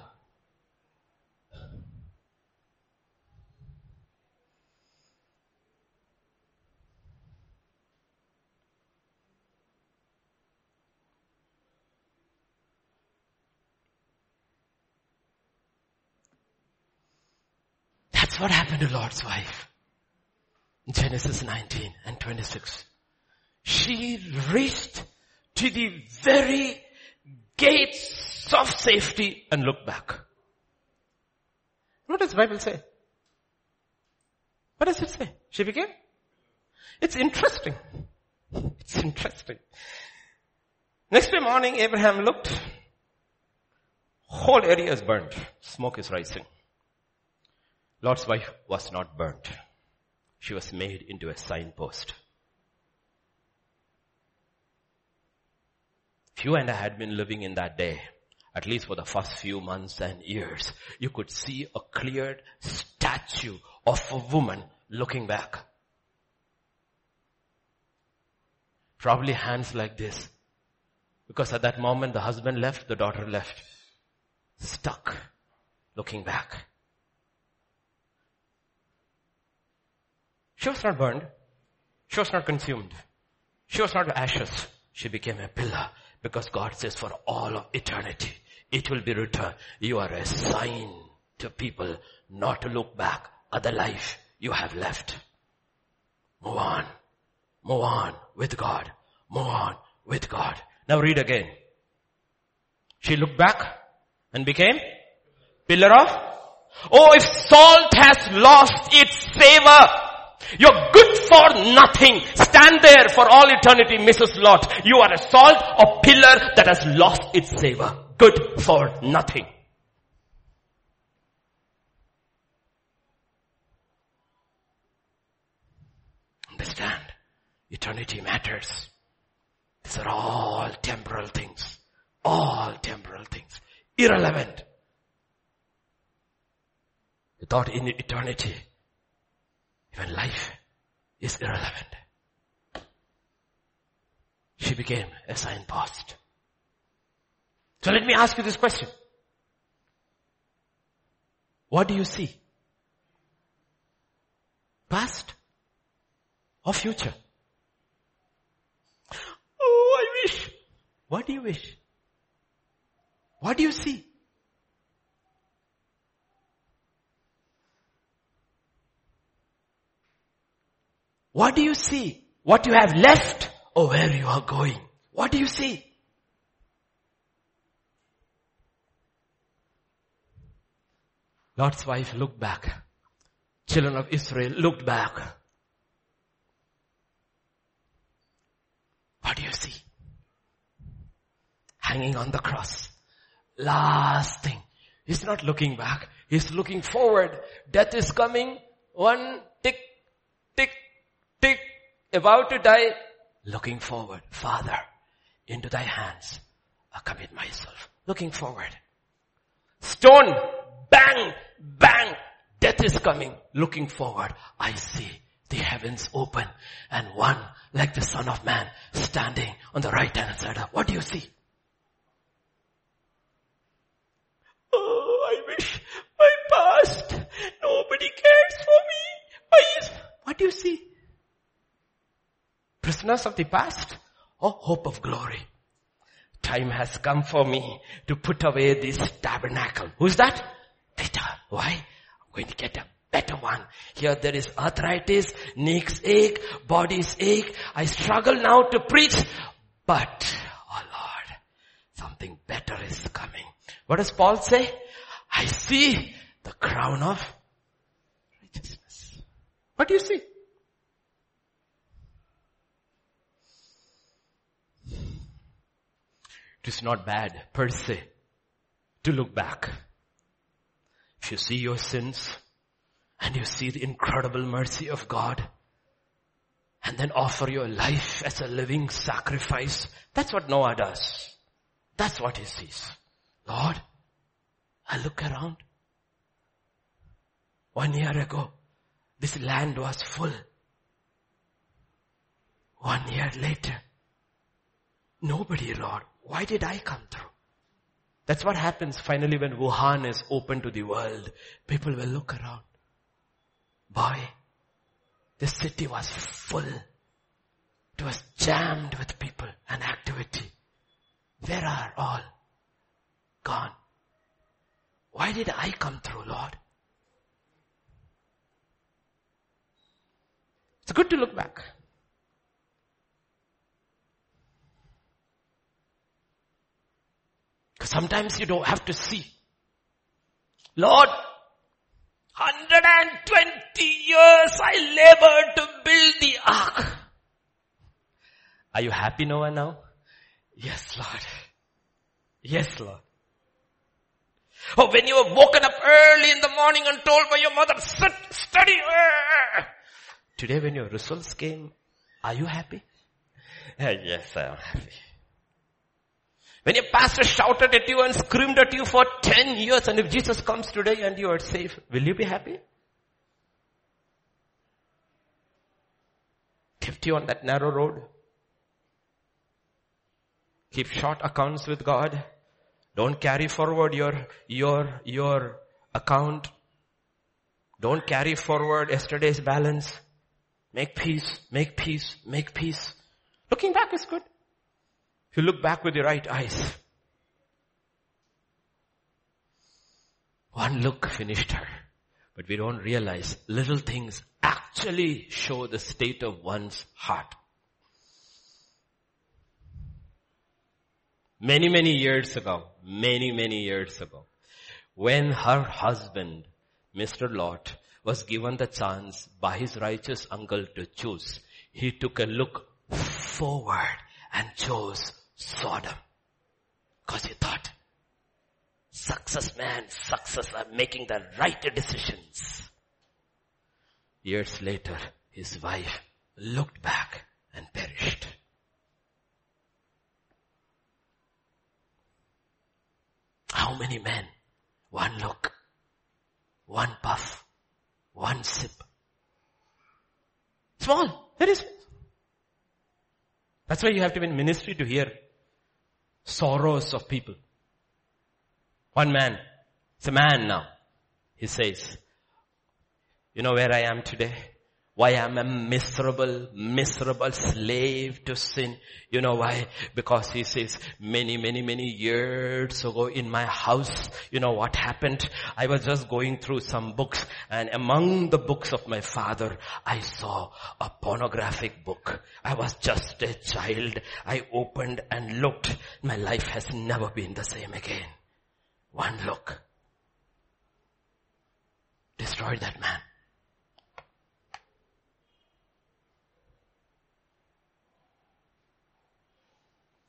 That's what happened to Lot's wife. Genesis 19 and 26. She reached to the very gates of safety and look back. What does the Bible say? What does it say? She became? It's interesting. It's interesting. Next day morning, Abraham looked. Whole area is burnt. Smoke is rising. Lot's wife was not burnt. She was made into a signpost. If you and I had been living in that day, at least for the first few months and years, you could see a cleared statue of a woman looking back. Probably hands like this. Because at that moment the husband left, the daughter left. Stuck. Looking back. She was not burned. She was not consumed. She was not ashes. She became a pillar because God says for all of eternity, it will be returned. You are a sign to people not to look back at the life you have left. Move on. Move on with God. Move on with God. Now read again. She looked back and became pillar of Oh, if salt has lost its savor, you're good for nothing. Stand there for all eternity, Mrs. Lot. You are a salt or pillar that has lost its savor. Good for nothing. Understand? Eternity matters. These are all temporal things. All temporal things. Irrelevant. Without in eternity, even life is irrelevant. She became a signpost. So let me ask you this question. What do you see? Past or future? Oh, I wish. What do you wish? What do you see? What do you see? What you have left or where you are going? What do you see? Lot's wife looked back. Children of Israel looked back. What do you see? Hanging on the cross. Last thing. He's not looking back. He's looking forward. Death is coming. One tick. About to die. Looking forward. Father, into thy hands I commit myself. Looking forward. Stone, bang, bang. Death is coming. Looking forward. I see the heavens open and one like the son of man standing on the right hand side. What do you see? Oh, I wish my past. Nobody cares for me. What do you see? Prisoners of the past or hope of glory? Time has come for me to put away this tabernacle. Who's that? Peter. Why? I'm going to get a better one. Here there is arthritis, knees ache, bodies ache. I struggle now to preach, but, oh Lord, something better is coming. What does Paul say? I see the crown of righteousness. What do you see? It is not bad per se to look back. If you see your sins and you see the incredible mercy of God and then offer your life as a living sacrifice, that's what Noah does. That's what he sees. Lord, I look around. One year ago, this land was full. One year later, nobody, Lord. Why did I come through? That's what happens finally when Wuhan is open to the world. People will look around. Boy, the city was full. It was jammed with people and activity. Where are all gone? Why did I come through, Lord? It's good to look back. Sometimes you don't have to see. Lord, 120 years I labored to build the ark. Are you happy Noah now? Yes, Lord. Yes, Lord. Oh, when you were woken up early in the morning and told by your mother, sit, study. Today when your results came, are you happy? yes, I am happy. When your pastor shouted at you and screamed at you for 10 years and if Jesus comes today and you are safe, will you be happy? Kept you on that narrow road. Keep short accounts with God. Don't carry forward your, your, your account. Don't carry forward yesterday's balance. Make peace, make peace, make peace. Looking back is good. If you look back with your right eyes, One look finished her. But we don't realize little things actually show the state of one's heart. Many, many years ago, many, many years ago, when her husband, Mr. Lot, was given the chance by his righteous uncle to choose, he took a look forward and chose Sodom. Cause he thought, success man, success are making the right decisions. Years later, his wife looked back and perished. How many men? One look, one puff, one sip. Small, very small. That's why you have to be in ministry to hear sorrows of people. One man, it's a man now. He says, you know where I am today? Why I'm a miserable, miserable slave to sin. You know why? Because he says, many, many, many years ago in my house, you know what happened? I was just going through some books and among the books of my father, I saw a pornographic book. I was just a child. I opened and looked. My life has never been the same again. One look. Destroyed that man.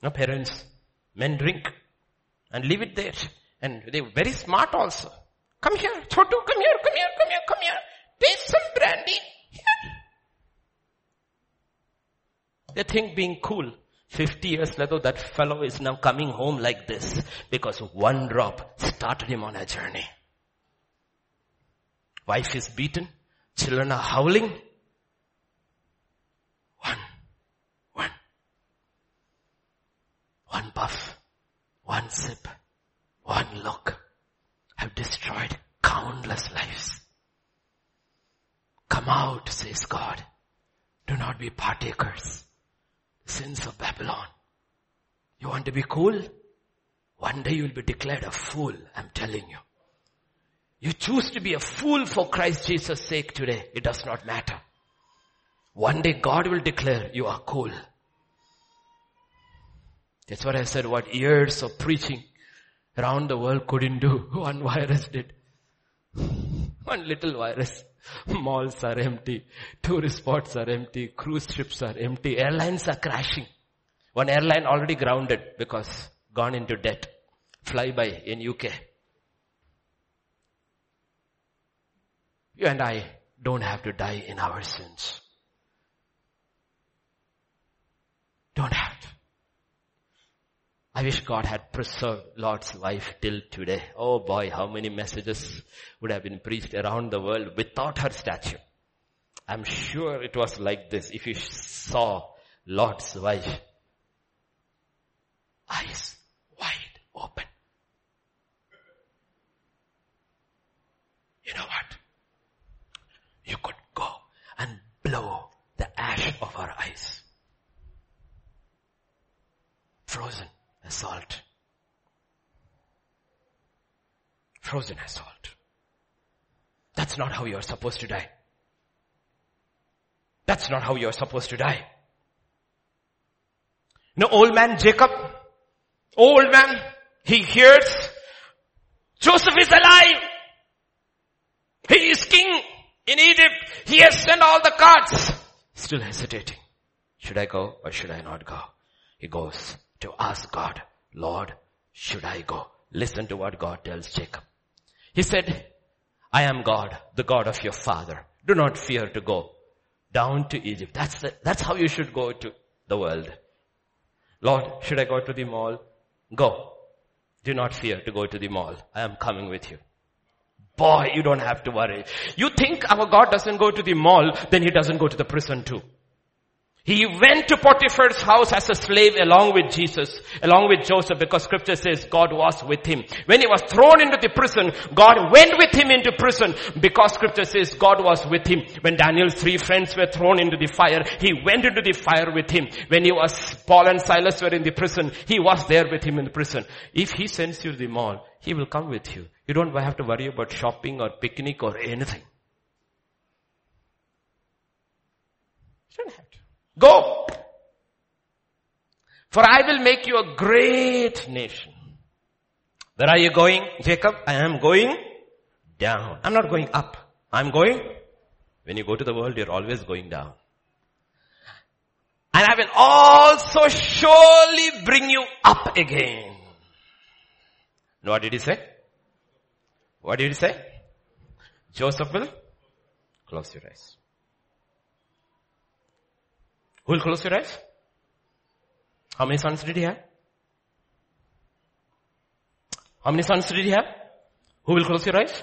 No parents, men drink and leave it there. And they're very smart also. Come here, Chotu, come here, come here, come here, come here. Taste some brandy. Here. They think being cool. 50 years later, that fellow is now coming home like this because one drop started him on a journey. Wife is beaten. Children are howling. One one puff, one sip, one look have destroyed countless lives. Come out, says God. Do not be partakers. Sins of Babylon. You want to be cool? One day you will be declared a fool, I'm telling you. You choose to be a fool for Christ Jesus' sake today. It does not matter. One day God will declare you are cool. That's what I said, what years of preaching around the world couldn't do. One virus did. One little virus. Malls are empty. Tourist spots are empty. Cruise ships are empty. Airlines are crashing. One airline already grounded because gone into debt. Flybe in UK. You and I don't have to die in our sins. Don't have to. I wish God had preserved Lot's wife till today. Oh boy, how many messages would have been preached around the world without her statue. I'm sure it was like this. If you saw Lot's wife, eyes wide open. You know what? You could go and blow the ash of her eyes. Frozen as salt. Frozen as salt. That's not how you're supposed to die. That's not how you're supposed to die. No old man Jacob, old man, he hears Joseph is alive. He is king in Egypt. He has sent all the cards. Still hesitating. Should I go or should I not go? He goes to ask God, Lord, should I go? Listen to what God tells Jacob. He said, I am God, the God of your father. Do not fear to go down to Egypt. That's the, that's how you should go to the world. Lord, should I go to the mall? Go. Do not fear to go to the mall. I am coming with you. Boy, you don't have to worry. You think our God doesn't go to the mall, then he doesn't go to the prison too. He went to Potiphar's house as a slave along with Jesus, along with Joseph because scripture says God was with him. When he was thrown into the prison, God went with him into prison because scripture says God was with him. When Daniel's three friends were thrown into the fire, he went into the fire with him. When he was, Paul and Silas were in the prison, he was there with him in the prison. If he sends you to the mall, he will come with you. You don't have to worry about shopping or picnic or anything. You don't have. Go! For I will make you a great nation. Where are you going, Jacob? I am going down. I'm not going up. I'm going. When you go to the world, you're always going down. And I will also surely bring you up again. What did he say? What did he say? Joseph will close your eyes. Who will close your eyes? How many sons did he have? How many sons did he have? Who will close your eyes?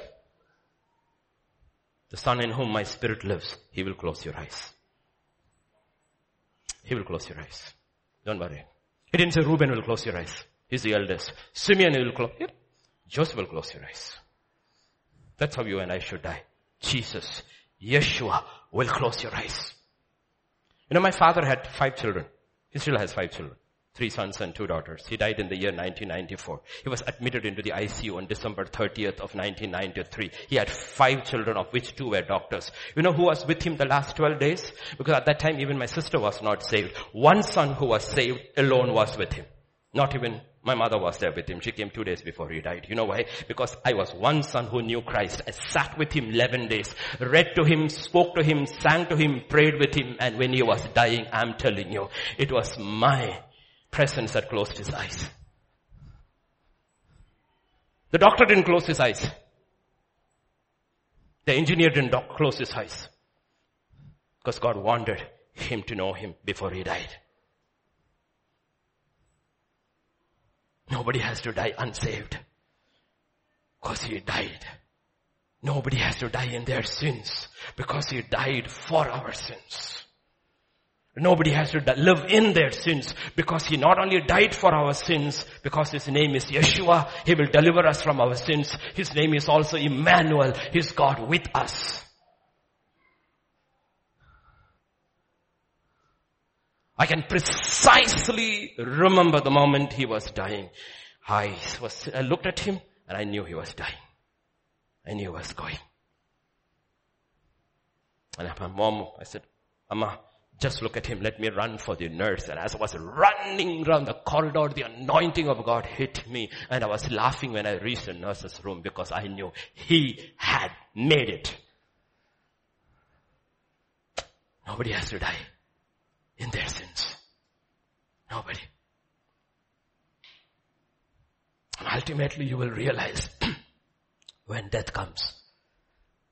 The son in whom my spirit lives, he will close your eyes. He will close your eyes. Don't worry. He didn't say Reuben will close your eyes. He's the eldest. Simeon will close. Here. Joseph will close your eyes. That's how you and I should die. Jesus, Yeshua will close your eyes. You know, my father had five children. He still has five children. Three sons and two daughters. He died in the year 1994. He was admitted into the ICU on December 30th of 1993. He had five children of which two were doctors. You know who was with him the last 12 days? Because at that time even my sister was not saved. One son who was saved alone was with him. Not even my mother was there with him. She came two days before he died. You know why? Because I was one son who knew Christ. I sat with him 11 days, read to him, spoke to him, sang to him, prayed with him, and when he was dying, I'm telling you, it was my presence that closed his eyes. The doctor didn't close his eyes. The engineer didn't close his eyes. Because God wanted him to know him before he died. Nobody has to die unsaved. Because he died. Nobody has to die in their sins because he died for our sins. Nobody has to live in their sins because he not only died for our sins, because his name is Yeshua, he will deliver us from our sins. His name is also Emmanuel, he's God with us. I can precisely remember the moment he was dying. I was, I looked at him and I knew he was dying. I knew he was going. And my mom, I said, Mama, just look at him. Let me run for the nurse. And as I was running around the corridor, the anointing of God hit me. And I was laughing when I reached the nurse's room because I knew he had made it. Nobody has to die in their sins. Nobody. And ultimately you will realize when death comes,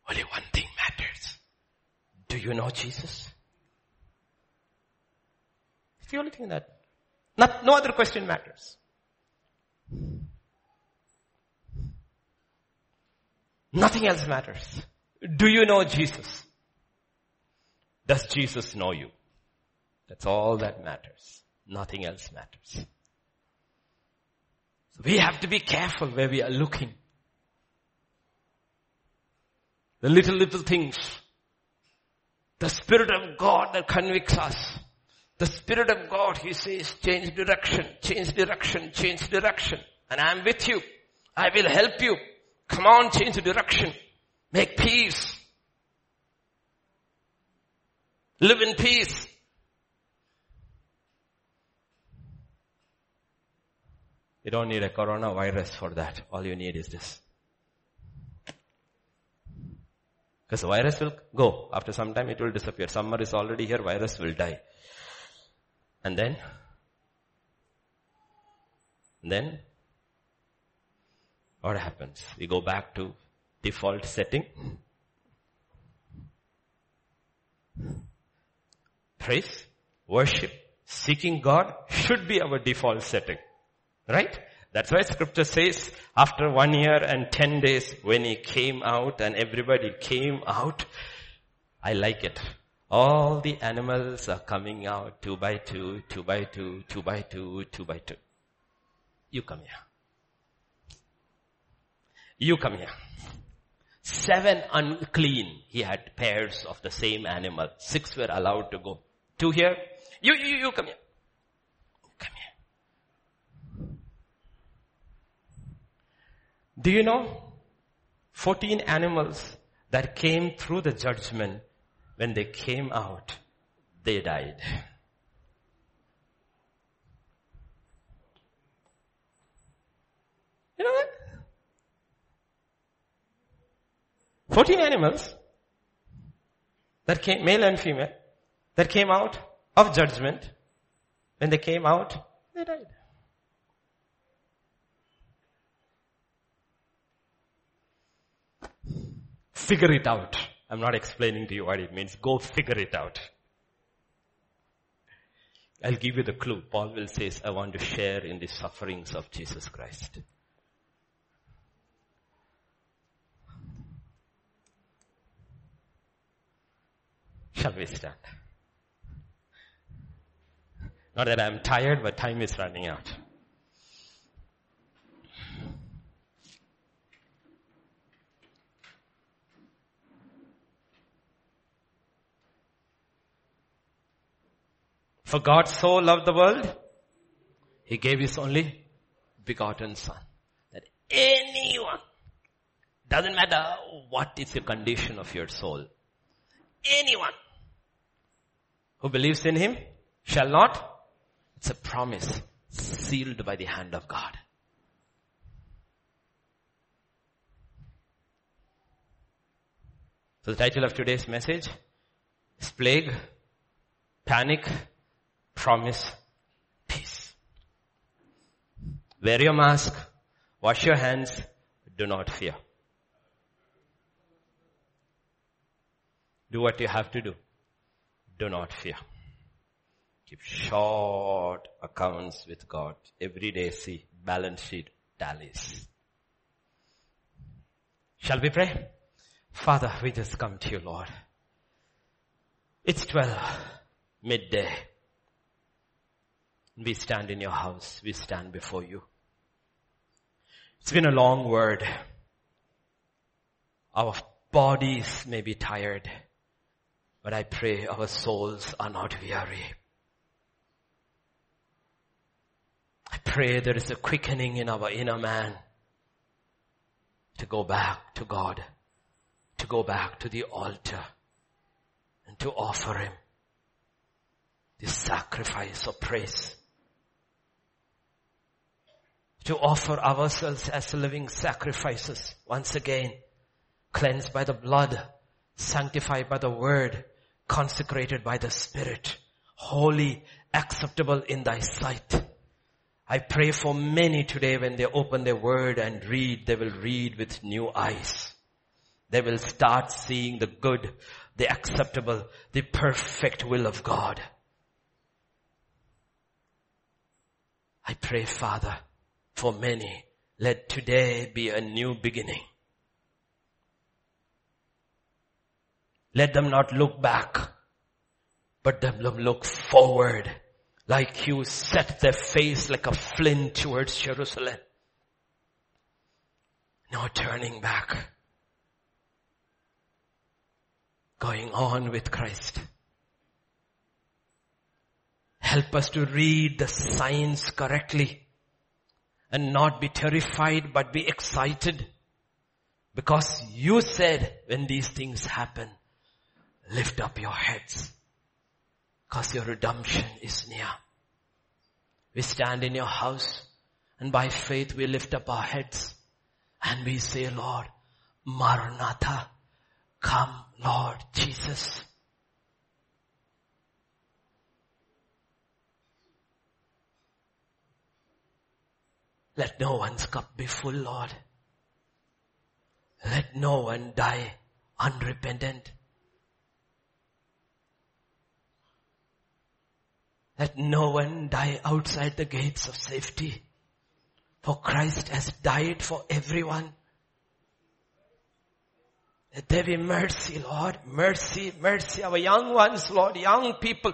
only one thing matters. Do you know Jesus? It's the only thing that, not, no other question matters. Nothing else matters. Do you know Jesus? Does Jesus know you? That's all that matters. Nothing else matters. So we have to be careful where we are looking. The little, little things. The Spirit of God that convicts us. The Spirit of God, He says, change direction, change direction, change direction. And I am with you. I will help you. Come on, change direction. Make peace. Live in peace. You don't need a coronavirus for that. All you need is this. Because the virus will go. After some time it will disappear. Summer is already here, virus will die. And then? And then? What happens? We go back to default setting. Praise, worship, seeking God should be our default setting. Right? That's why scripture says after one year and ten days when he came out and everybody came out, I like it. All the animals are coming out two by two, two by two, two by two, two by two. You come here. You come here. Seven unclean, he had pairs of the same animal. Six were allowed to go. Two here. You, you, you come here. Come here. Do you know 14 animals that came through the judgment, when they came out, they died. You know that? 14 animals that came, male and female, that came out of judgment. When they came out, they died. Figure it out. I'm not explaining to you what it means. Go figure it out. I'll give you the clue. Paul will say, I want to share in the sufferings of Jesus Christ. Shall we stand? Not that I'm tired, but time is running out. For God so loved the world, He gave His only begotten Son. That anyone, doesn't matter what is the condition of your soul, anyone who believes in Him shall not, it's a promise sealed by the hand of God. So the title of today's message is Plague, Panic, promise peace. Wear your mask, wash your hands, do not fear. Do what you have to do. Do not fear. Keep short accounts with God. Every day see balance sheet tallies. Shall we pray? Father, we just come to you, Lord. It's 12, midday. We stand in your house. We stand before you. It's been a long word. Our bodies may be tired, but I pray our souls are not weary. I pray there is a quickening in our inner man to go back to God, to go back to the altar and to offer Him this sacrifice of praise to offer ourselves as living sacrifices once again, cleansed by the blood, sanctified by the word, consecrated by the spirit, holy, acceptable in thy sight. I pray for many today when they open their word and read, they will read with new eyes. They will start seeing the good, the acceptable, the perfect will of God. I pray, Father, for many, let today be a new beginning. Let them not look back, but let them look forward like you set their face like a flint towards Jerusalem. No turning back. Going on with Christ. Help us to read the signs correctly and not be terrified but be excited. Because you said when these things happen, lift up your heads. Because your redemption is near. We stand in your house and by faith we lift up our heads and we say, Lord, Maranatha, come Lord Jesus. Let no one's cup be full, Lord. Let no one die unrepentant. Let no one die outside the gates of safety. For Christ has died for everyone. Let there be mercy, Lord. Mercy, mercy. Our young ones, Lord, young people.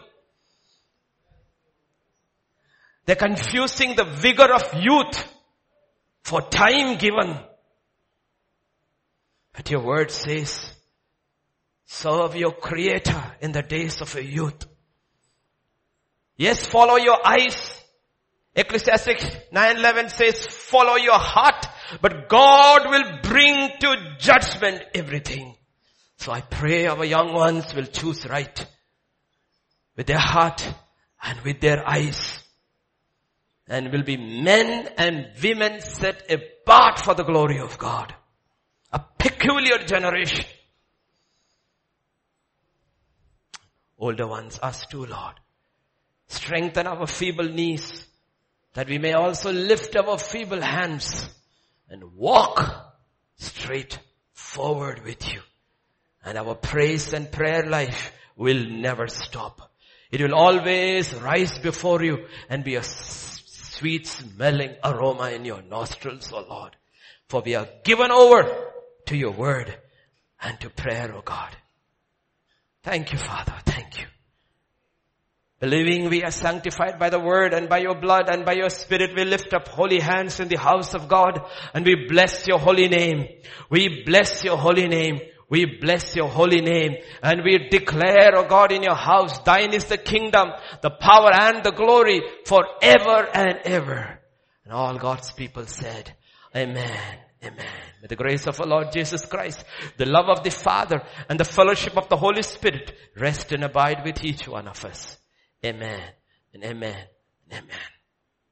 They're confusing the vigor of youth for time given. But your word says, serve your creator in the days of your youth. Yes, follow your eyes. Ecclesiastic 9.11 says, follow your heart, but God will bring to judgment everything. So I pray our young ones will choose right with their heart and with their eyes and will be men and women set apart for the glory of God. A peculiar generation. Older ones, us too, Lord. Strengthen our feeble knees that we may also lift our feeble hands and walk straight forward with you. And our praise and prayer life will never stop. It will always rise before you and be a sweet smelling aroma in your nostrils, O Lord. For we are given over to your word and to prayer, O God. Thank you, Father. Thank you. Believing we are sanctified by the word and by your blood and by your spirit, we lift up holy hands in the house of God and we bless your holy name. We bless your holy name. We bless your holy name and we declare, O oh God, in your house, thine is the kingdom, the power and the glory forever and ever. And all God's people said, Amen. Amen. May the grace of our Lord Jesus Christ, the love of the Father and the fellowship of the Holy Spirit rest and abide with each one of us. Amen and amen and amen.